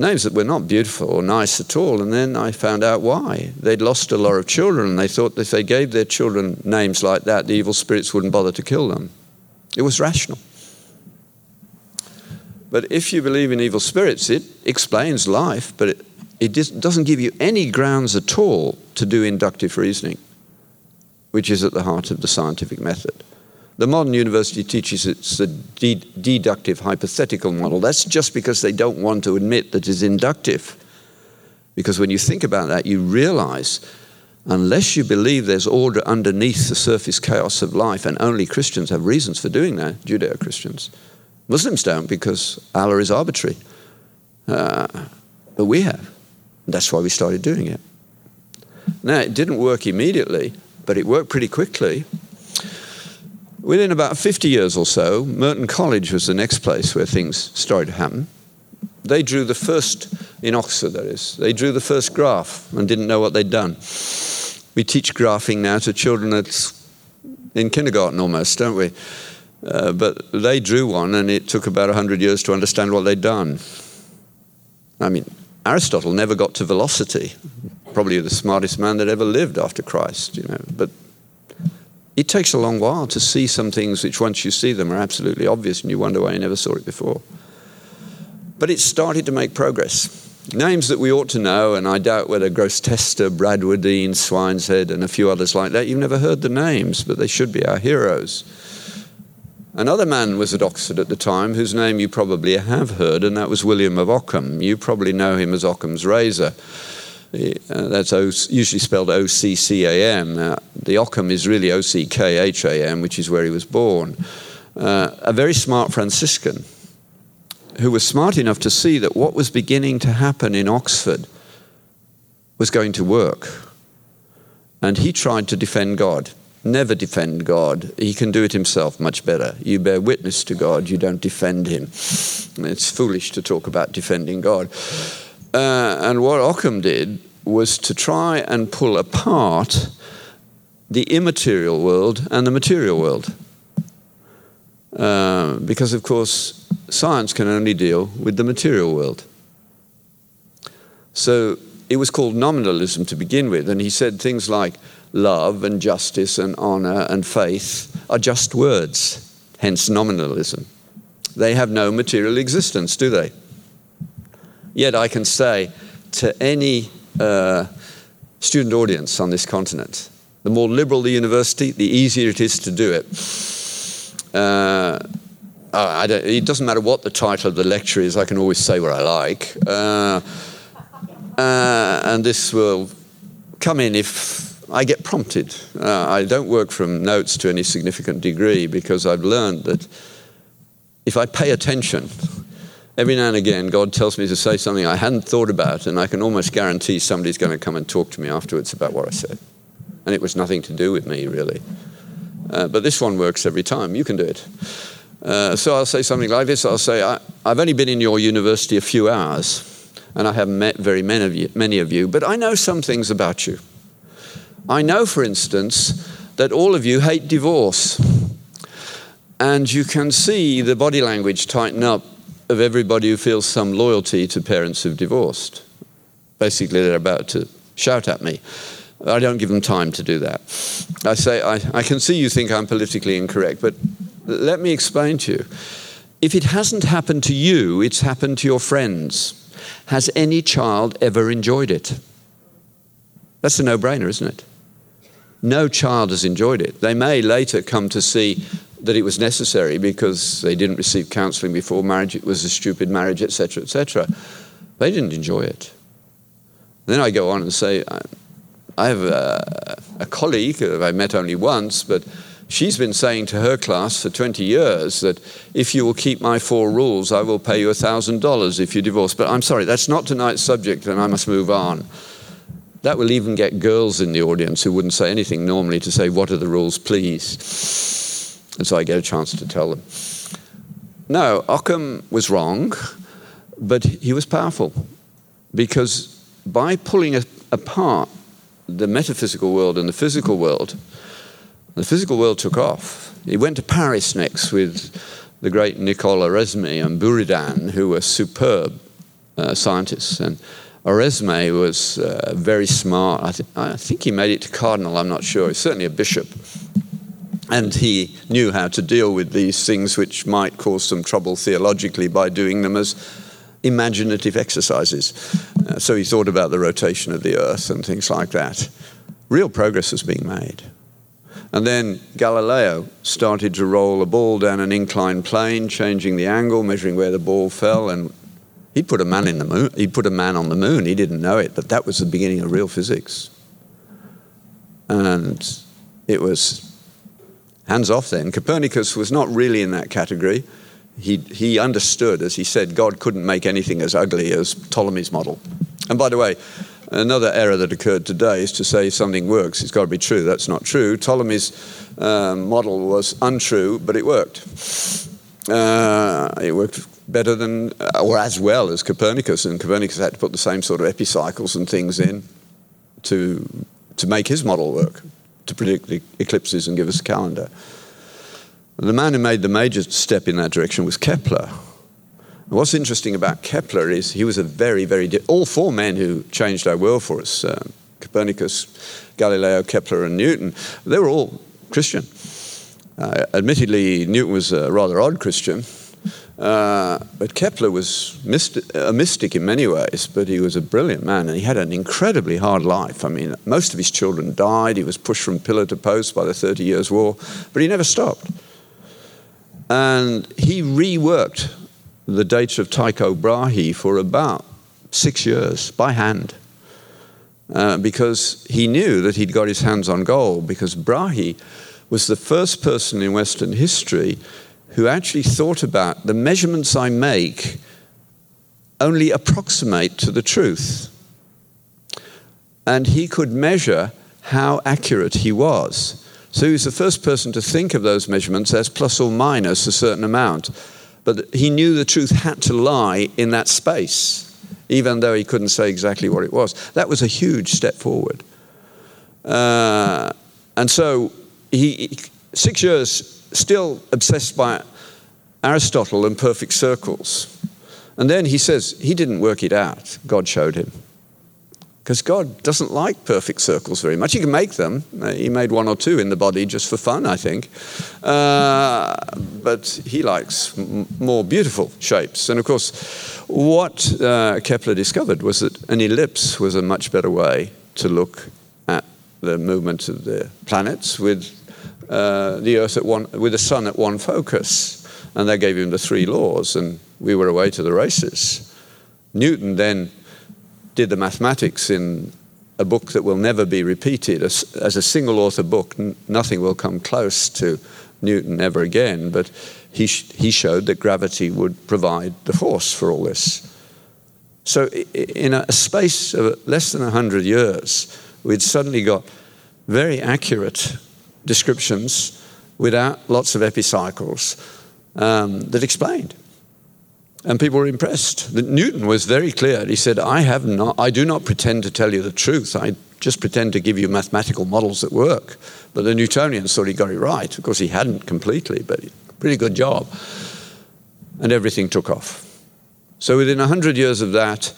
names that were not beautiful or nice at all. And then I found out why. They'd lost a lot of children, and they thought that if they gave their children names like that, the evil spirits wouldn't bother to kill them. It was rational. But if you believe in evil spirits, it explains life, but it, it just doesn't give you any grounds at all to do inductive reasoning, which is at the heart of the scientific method. The modern university teaches it's a de- deductive hypothetical model. That's just because they don't want to admit that it's inductive. Because when you think about that, you realize unless you believe there's order underneath the surface chaos of life, and only Christians have reasons for doing that, Judeo Christians. Muslims don't because Allah is arbitrary. Uh, but we have. That's why we started doing it. Now, it didn't work immediately, but it worked pretty quickly. Within about 50 years or so, Merton College was the next place where things started to happen. They drew the first, in Oxford that is, they drew the first graph and didn't know what they'd done. We teach graphing now to children that's in kindergarten almost, don't we? Uh, but they drew one and it took about 100 years to understand what they'd done. I mean, Aristotle never got to velocity, probably the smartest man that ever lived after Christ, you know. But it takes a long while to see some things which, once you see them, are absolutely obvious and you wonder why you never saw it before. But it started to make progress. Names that we ought to know, and I doubt whether Grosseteste, Bradwardine, Swineshead, and a few others like that, you've never heard the names, but they should be our heroes. Another man was at Oxford at the time whose name you probably have heard, and that was William of Ockham. You probably know him as Ockham's razor. Uh, that's o- usually spelled O C C A M. Uh, the Ockham is really O C K H A M, which is where he was born. Uh, a very smart Franciscan who was smart enough to see that what was beginning to happen in Oxford was going to work. And he tried to defend God. Never defend God. He can do it himself much better. You bear witness to God, you don't defend him. It's foolish to talk about defending God. Uh, and what Occam did was to try and pull apart the immaterial world and the material world. Uh, because, of course, science can only deal with the material world. So it was called nominalism to begin with, and he said things like love and justice and honor and faith are just words, hence nominalism. They have no material existence, do they? Yet I can say to any uh, student audience on this continent, the more liberal the university, the easier it is to do it. Uh, it doesn't matter what the title of the lecture is, I can always say what I like. Uh, uh, and this will come in if I get prompted. Uh, I don't work from notes to any significant degree because I've learned that if I pay attention, every now and again God tells me to say something I hadn't thought about, and I can almost guarantee somebody's going to come and talk to me afterwards about what I said. And it was nothing to do with me, really. Uh, but this one works every time. You can do it. Uh, so I'll say something like this I'll say, I, have only been in your university a few hours, and I haven't met very many of, you, many of you, but I know some things about you. I know, for instance, that all of you hate divorce. And you can see the body language tighten up of everybody who feels some loyalty to parents who've divorced. Basically, they're about to shout at me. I don't give them time to do that. I say, I, I can see you think I'm politically incorrect, but let me explain to you. If it hasn't happened to you, it's happened to your friends. Has any child ever enjoyed it? That's a no brainer, isn't it? No child has enjoyed it. They may later come to see that it was necessary because they didn't receive counseling before marriage, it was a stupid marriage, etc., etc. They didn't enjoy it. Then I go on and say, I have a, a colleague who I met only once, but she's been saying to her class for 20 years that if you will keep my four rules, I will pay you $1,000 if you divorce. But I'm sorry, that's not tonight's subject, and I must move on. That will even get girls in the audience who wouldn't say anything normally to say, What are the rules, please? And so I get a chance to tell them. No, Occam was wrong, but he was powerful because by pulling apart the metaphysical world and the physical world, the physical world took off. He went to Paris next with the great Nicole Oresme and Buridan, who were superb uh, scientists. And Oresme was uh, very smart. I, th- I, think he made it to cardinal, I'm not sure. He's certainly a bishop. And he knew how to deal with these things which might cause some trouble theologically by doing them as imaginative exercises. Uh, so he thought about the rotation of the earth and things like that. Real progress was being made. And then Galileo started to roll a ball down an inclined plane, changing the angle, measuring where the ball fell, and he put a man in the moon. He put a man on the moon. He didn't know it, but that was the beginning of real physics. And it was hands off then. Copernicus was not really in that category. He, he understood, as he said, God couldn't make anything as ugly as Ptolemy's model. And by the way, Another error that occurred today is to say something works, it's got to be true. That's not true. Ptolemy's uh, model was untrue, but it worked. Uh, it worked better than, or as well as Copernicus, and Copernicus had to put the same sort of epicycles and things in to, to make his model work, to predict the eclipses and give us a calendar. The man who made the major step in that direction was Kepler. What's interesting about Kepler is he was a very, very, all four men who changed our world for us uh, Copernicus, Galileo, Kepler, and Newton they were all Christian. Uh, admittedly, Newton was a rather odd Christian, uh, but Kepler was myst- a mystic in many ways, but he was a brilliant man and he had an incredibly hard life. I mean, most of his children died. He was pushed from pillar to post by the Thirty Years' War, but he never stopped. And he reworked the data of Tycho Brahe for about six years by hand. Uh, because he knew that he'd got his hands on gold, because Brahe was the first person in Western history who actually thought about the measurements I make only approximate to the truth. And he could measure how accurate he was. So he was the first person to think of those measurements as plus or minus a certain amount. But he knew the truth had to lie in that space, even though he couldn't say exactly what it was. That was a huge step forward. Uh, and so he, six years, still obsessed by Aristotle and perfect circles. And then he says he didn't work it out, God showed him. Because God doesn't like perfect circles very much. He can make them. Uh, he made one or two in the body just for fun, I think. Uh, but he likes m- more beautiful shapes. And of course, what uh, Kepler discovered was that an ellipse was a much better way to look at the movement of the planets with uh, the Earth at one, with the Sun at one focus. And that gave him the three laws, and we were away to the races. Newton then did the mathematics in a book that will never be repeated. As, as a single author book, n- nothing will come close to Newton ever again, but he, sh- he showed that gravity would provide the force for all this. So, in a space of less than 100 years, we'd suddenly got very accurate descriptions without lots of epicycles um, that explained. And people were impressed. Newton was very clear. He said, I, have not, I do not pretend to tell you the truth. I just pretend to give you mathematical models that work. But the Newtonians thought he got it right. Of course, he hadn't completely, but pretty good job. And everything took off. So within 100 years of that,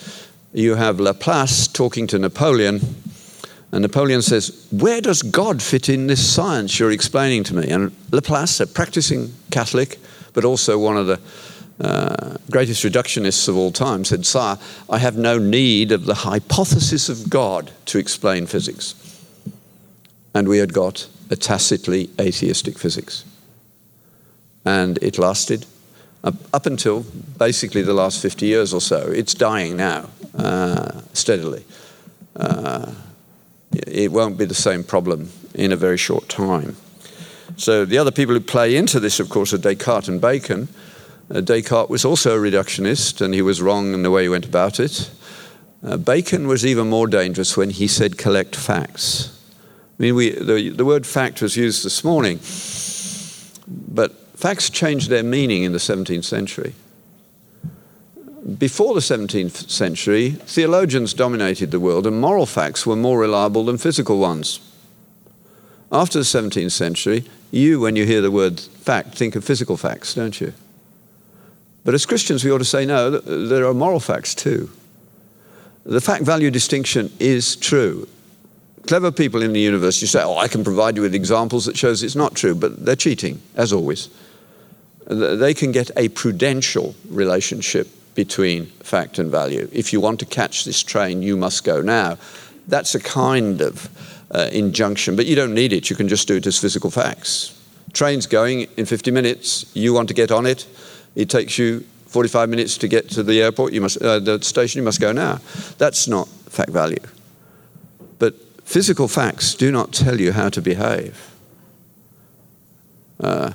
you have Laplace talking to Napoleon. And Napoleon says, Where does God fit in this science you're explaining to me? And Laplace, a practicing Catholic, but also one of the uh, greatest reductionists of all time, said, Sire, I have no need of the hypothesis of God to explain physics. And we had got a tacitly atheistic physics. And it lasted up, until basically the last 50 years or so. It's dying now, uh, steadily. Uh, it won't be the same problem in a very short time. So the other people who play into this, of course, are Descartes and Bacon. Uh, Descartes was also a reductionist, and he was wrong in the way he went about it. Uh, Bacon was even more dangerous when he said collect facts. I mean, we, the, the word fact was used this morning, but facts changed their meaning in the 17th century. Before the 17th century, theologians dominated the world, and moral facts were more reliable than physical ones. After the 17th century, you, when you hear the word fact, think of physical facts, don't you? But as Christians, we ought to say no, there are moral facts too. The fact value distinction is true. Clever people in the university say, oh, I can provide you with examples that shows it's not true, but they're cheating, as always. They can get a prudential relationship between fact and value. If you want to catch this train, you must go now. That's a kind of uh, injunction, but you don't need it. You can just do it as physical facts. Train's going in 50 minutes. You want to get on it. It takes you 45 minutes to get to the airport. You must, uh, the station. You must go now. That's not fact value. But physical facts do not tell you how to behave. Uh,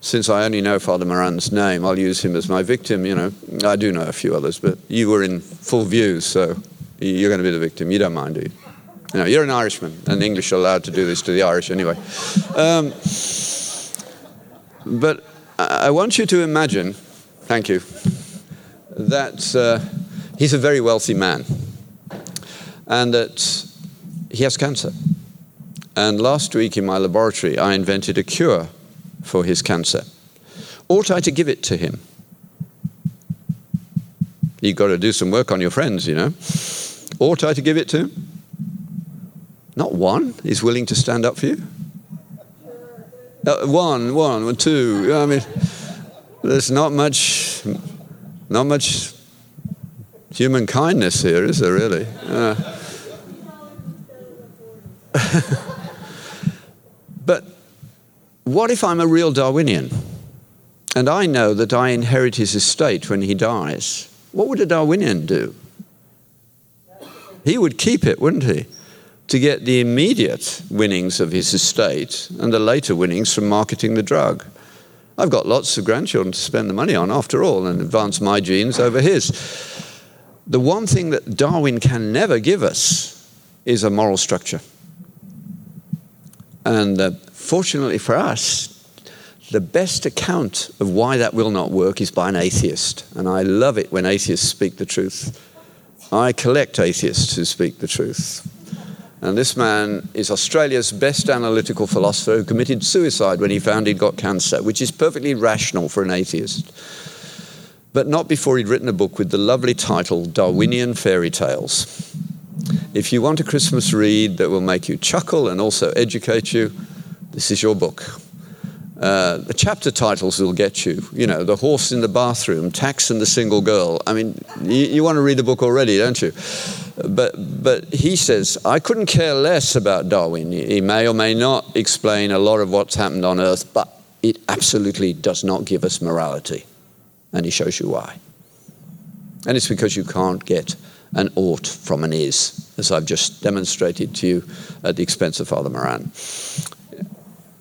since I only know Father Moran's name, I'll use him as my victim. You know, I do know a few others, but you were in full view, so You're going to be the victim. You don't mind, do you? You know, you're an Irishman, and English are allowed to do this to the Irish anyway. Um, but I want you to imagine, thank you, that uh, he's a very wealthy man and that he has cancer. And last week in my laboratory, I invented a cure for his cancer. Ought I to give it to him? You've got to do some work on your friends, you know. Ought I to give it to him? Not one is willing to stand up for you. Uh, one, one, two. I mean, there's not much, not much human kindness here, is there really? Uh, but what if I'm a real Darwinian and I know that I inherit his estate when he dies? What would a Darwinian do? He would keep it, wouldn't he? To get the immediate winnings of his estate and the later winnings from marketing the drug. I've got lots of grandchildren to spend the money on, after all, and advance my genes over his. The one thing that Darwin can never give us is a moral structure. And uh, fortunately for us, the best account of why that will not work is by an atheist. And I love it when atheists speak the truth. I collect atheists who speak the truth. And this man is Australia's best analytical philosopher who committed suicide when he found he'd got cancer, which is perfectly rational for an atheist. But not before he'd written a book with the lovely title Darwinian Fairy Tales. If you want a Christmas read that will make you chuckle and also educate you, this is your book. Uh, the chapter titles will get you. You know, The Horse in the Bathroom, Tax and the Single Girl. I mean, you, you want to read the book already, don't you? But, but he says, I couldn't care less about Darwin. He may or may not explain a lot of what's happened on Earth, but it absolutely does not give us morality. And he shows you why. And it's because you can't get an ought from an is, as I've just demonstrated to you at the expense of Father Moran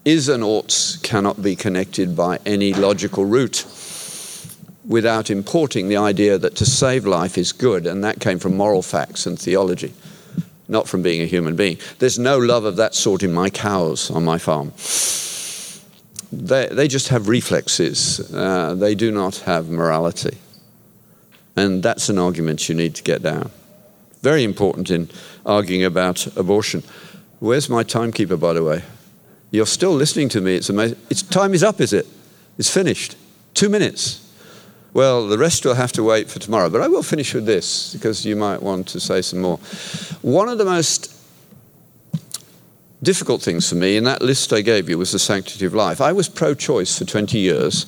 is and oughts cannot be connected by any logical route without importing the idea that to save life is good, and that came from moral facts and theology, not from being a human being. There's no love of that sort in my cows on my farm. They, they just have reflexes, uh, they do not have morality. And that's an argument you need to get down. Very important in arguing about abortion. Where's my timekeeper, by the way? You're still listening to me. It's amazing. It's time is up, is it? It's finished. Two minutes. Well, the rest will have to wait for tomorrow, but I will finish with this because you might want to say some more. One of the most difficult things for me in that list I gave you was the sanctity of life. I was pro choice for 20 years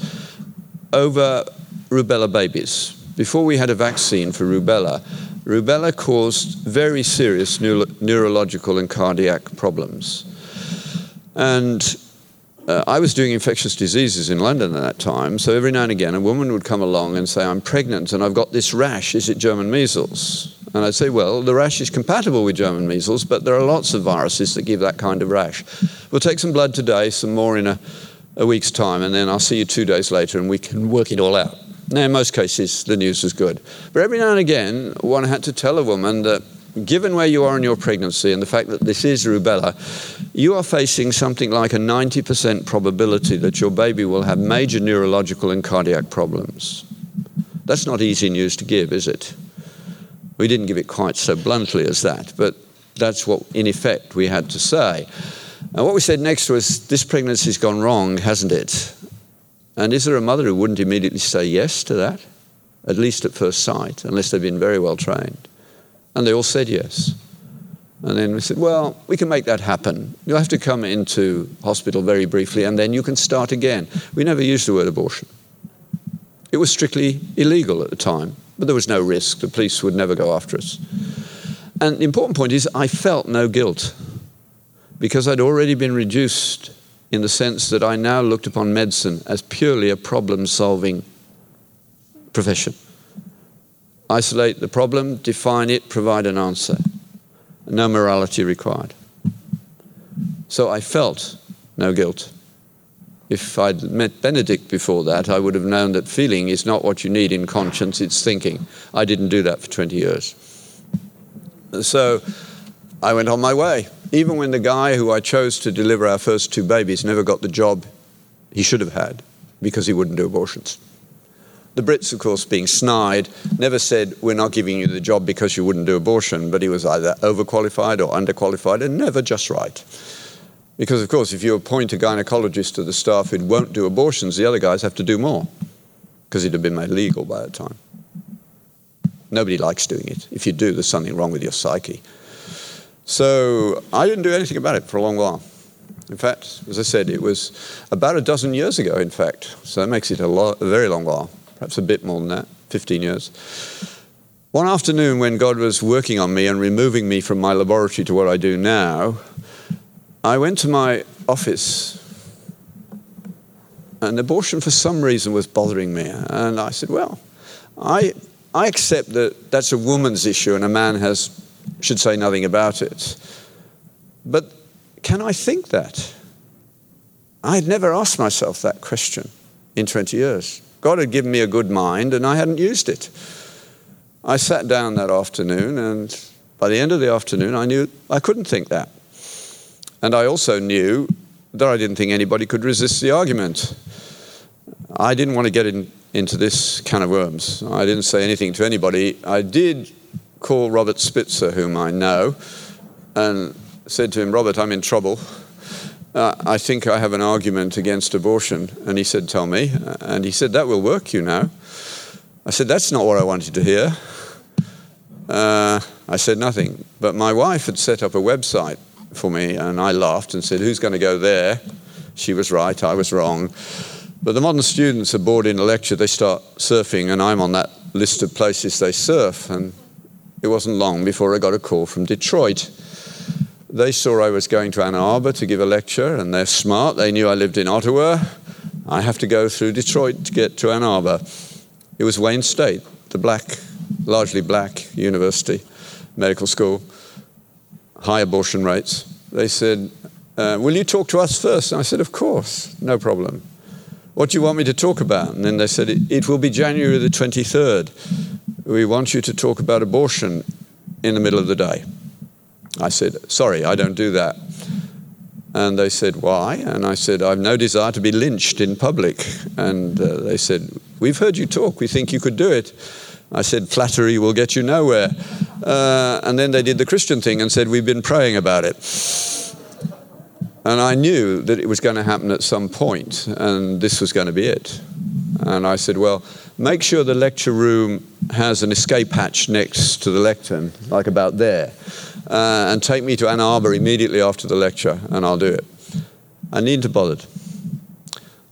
over rubella babies. Before we had a vaccine for rubella, rubella caused very serious neuro- neurological and cardiac problems. And uh, I was doing infectious diseases in London at that time, so every now and again a woman would come along and say, I'm pregnant and I've got this rash, is it German measles? And I'd say, well, the rash is compatible with German measles, but there are lots of viruses that give that kind of rash. We'll take some blood today, some more in a, a week's time, and then I'll see you two days later and we can work it all out. Now, in most cases, the news was good. But every now and again, one had to tell a woman that given where you are in your pregnancy and the fact that this is rubella, you are facing something like a 90% probability that your baby will have major neurological and cardiac problems. That's not easy news to give, is it? We didn't give it quite so bluntly as that, but that's what, in effect, we had to say. And what we said next was, This pregnancy's gone wrong, hasn't it? And is there a mother who wouldn't immediately say yes to that? At least at first sight, unless they've been very well trained. And they all said yes. And then we said, well, we can make that happen. You'll have to come into hospital very briefly and then you can start again. We never used the word abortion. It was strictly illegal at the time, but there was no risk. The police would never go after us. And the important point is, I felt no guilt because I'd already been reduced in the sense that I now looked upon medicine as purely a problem solving profession. Isolate the problem, define it, provide an answer. No morality required. So I felt no guilt. If I'd met Benedict before that, I would have known that feeling is not what you need in conscience, it's thinking. I didn't do that for 20 years. So I went on my way. Even when the guy who I chose to deliver our first two babies never got the job he should have had because he wouldn't do abortions. The Brits, of course, being snide, never said, We're not giving you the job because you wouldn't do abortion, but he was either overqualified or underqualified and never just right. Because, of course, if you appoint a gynecologist to the staff who won't do abortions, the other guys have to do more because it'd have been made legal by that time. Nobody likes doing it. If you do, there's something wrong with your psyche. So I didn't do anything about it for a long while. In fact, as I said, it was about a dozen years ago, in fact. So that makes it a, a very long while perhaps a bit more than that, 15 years. One afternoon, when God was working on me and removing me from my laboratory to what I do now, I went to my office and abortion for some reason was bothering me. And I said, Well, I, I accept that that's a woman's issue and a man has, should say nothing about it. But can I think that? I had never asked myself that question in 20 years. God had given me a good mind and I hadn't used it. I sat down that afternoon, and by the end of the afternoon, I knew I couldn't think that. And I also knew that I didn't think anybody could resist the argument. I didn't want to get in, into this can of worms. I didn't say anything to anybody. I did call Robert Spitzer, whom I know, and said to him, Robert, I'm in trouble uh, I think I have an argument against abortion. And he said, Tell me. And he said, That will work, you know. I said, That's not what I wanted to hear. Uh, I said nothing. But my wife had set up a website for me, and I laughed and said, Who's going to go there? She was right, I was wrong. But the modern students are bored in a lecture, they start surfing, and I'm on that list of places they surf. And it wasn't long before I got a call from Detroit they saw I was going to Ann Arbor to give a lecture, and they're smart. They knew I lived in Ottawa. I have to go through Detroit to get to Ann Arbor. It was Wayne State, the black, largely black university, medical school, high abortion rates. They said, uh, Will you talk to us first? And I said, Of course, no problem. What do you want me to talk about? And then they said, It, it will be January the 23rd. We want you to talk about abortion in the middle of the day. I said, Sorry, I don't do that. And they said, Why? And I said, I've no desire to be lynched in public. And uh, they said, We've heard you talk. We think you could do it. I said, Flattery will get you nowhere. Uh, and then they did the Christian thing and said, We've been praying about it. And I knew that it was going to happen at some point, and this was going to be it. And I said, Well, make sure the lecture room has an escape hatch next to the lectern, like about there uh, and take me to Ann Arbor immediately after the lecture, and I'll do it. I needn't have bothered.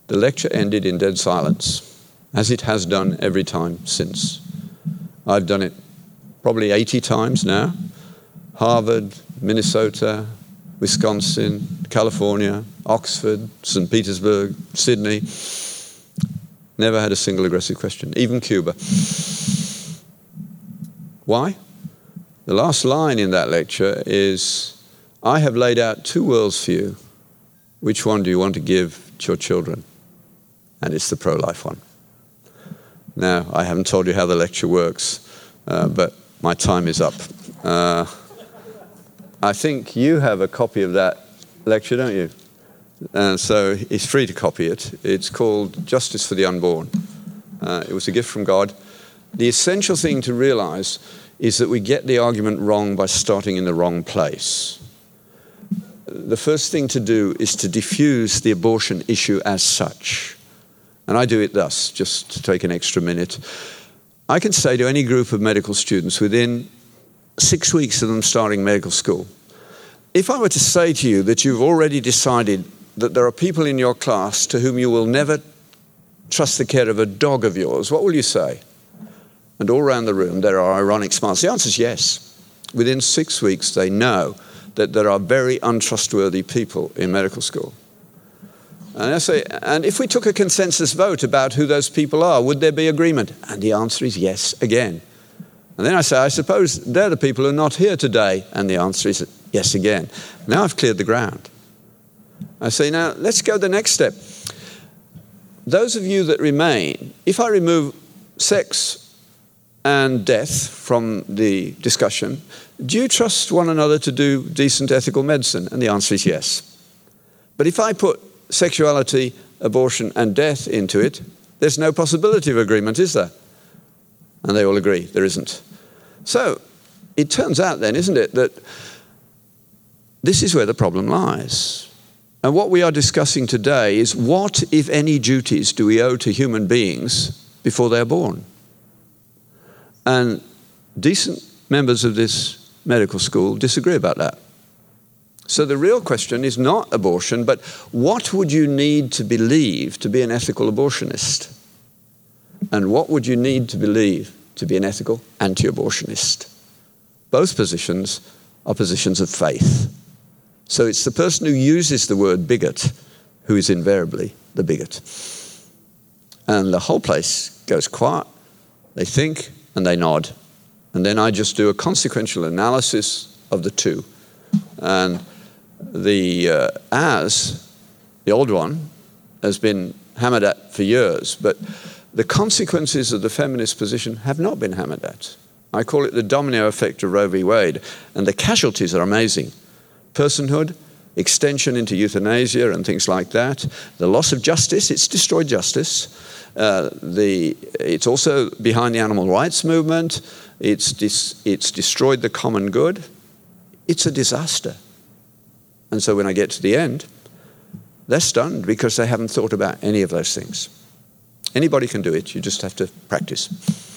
The lecture ended in dead silence, as it has done every time since. I've done it probably 80 times now Harvard, Minnesota, Wisconsin, California, Oxford, St. Petersburg, Sydney. Never had a single aggressive question, even Cuba. Why? The last line in that lecture is I have laid out two worlds for you. Which one do you want to give to your children? And it's the pro life one. Now, I haven't told you how the lecture works, uh, but my time is up. Uh, I think you have a copy of that lecture, don't you? And so it's free to copy it. It's called Justice for the Unborn. Uh, it was a gift from God. The essential thing to realize is that we get the argument wrong by starting in the wrong place. The first thing to do is to diffuse the abortion issue as such. And I do it thus, just to take an extra minute. I can say to any group of medical students within six weeks of them starting medical school, if I were to say to you that you've already decided that there are people in your class to whom you will never trust the care of a dog of yours, what will you say? And all around the room, there are ironic smiles. The answer is yes. Within six weeks, they know that there are very untrustworthy people in medical school. And I say, and if we took a consensus vote about who those people are, would there be agreement? And the answer is yes again. And then I say, I suppose they're the people who are not here today. And the answer is yes again. Now I've cleared the ground. I say, now let's go the next step. Those of you that remain, if I remove sex and death from the discussion, do you trust one another to do decent ethical medicine? And the answer is yes. But if I put sexuality, abortion, and death into it, there's no possibility of agreement, is there? And they all agree there isn't. So it turns out, then, isn't it, that this is where the problem lies. And what we are discussing today is what, if any, duties do we owe to human beings before they're born? And decent members of this medical school disagree about that. So the real question is not abortion, but what would you need to believe to be an ethical abortionist? And what would you need to believe to be an ethical anti abortionist? Both positions are positions of faith. So it's the person who uses the word bigot who is invariably the bigot. And the whole place goes quiet. They think and they nod. And then I just do a consequential analysis of the two. And the uh, as, the old one, has been hammered at for years, but the consequences of the feminist position have not been hammered at. I call it the domino effect of Roe v. Wade, and the casualties are amazing. Personhood, extension into euthanasia and things like that, the loss of justice, it's destroyed justice. Uh, the, it's also behind the animal rights movement, it's, dis, it's destroyed the common good. It's a disaster. And so when I get to the end, they're stunned because they haven't thought about any of those things. Anybody can do it, you just have to practice.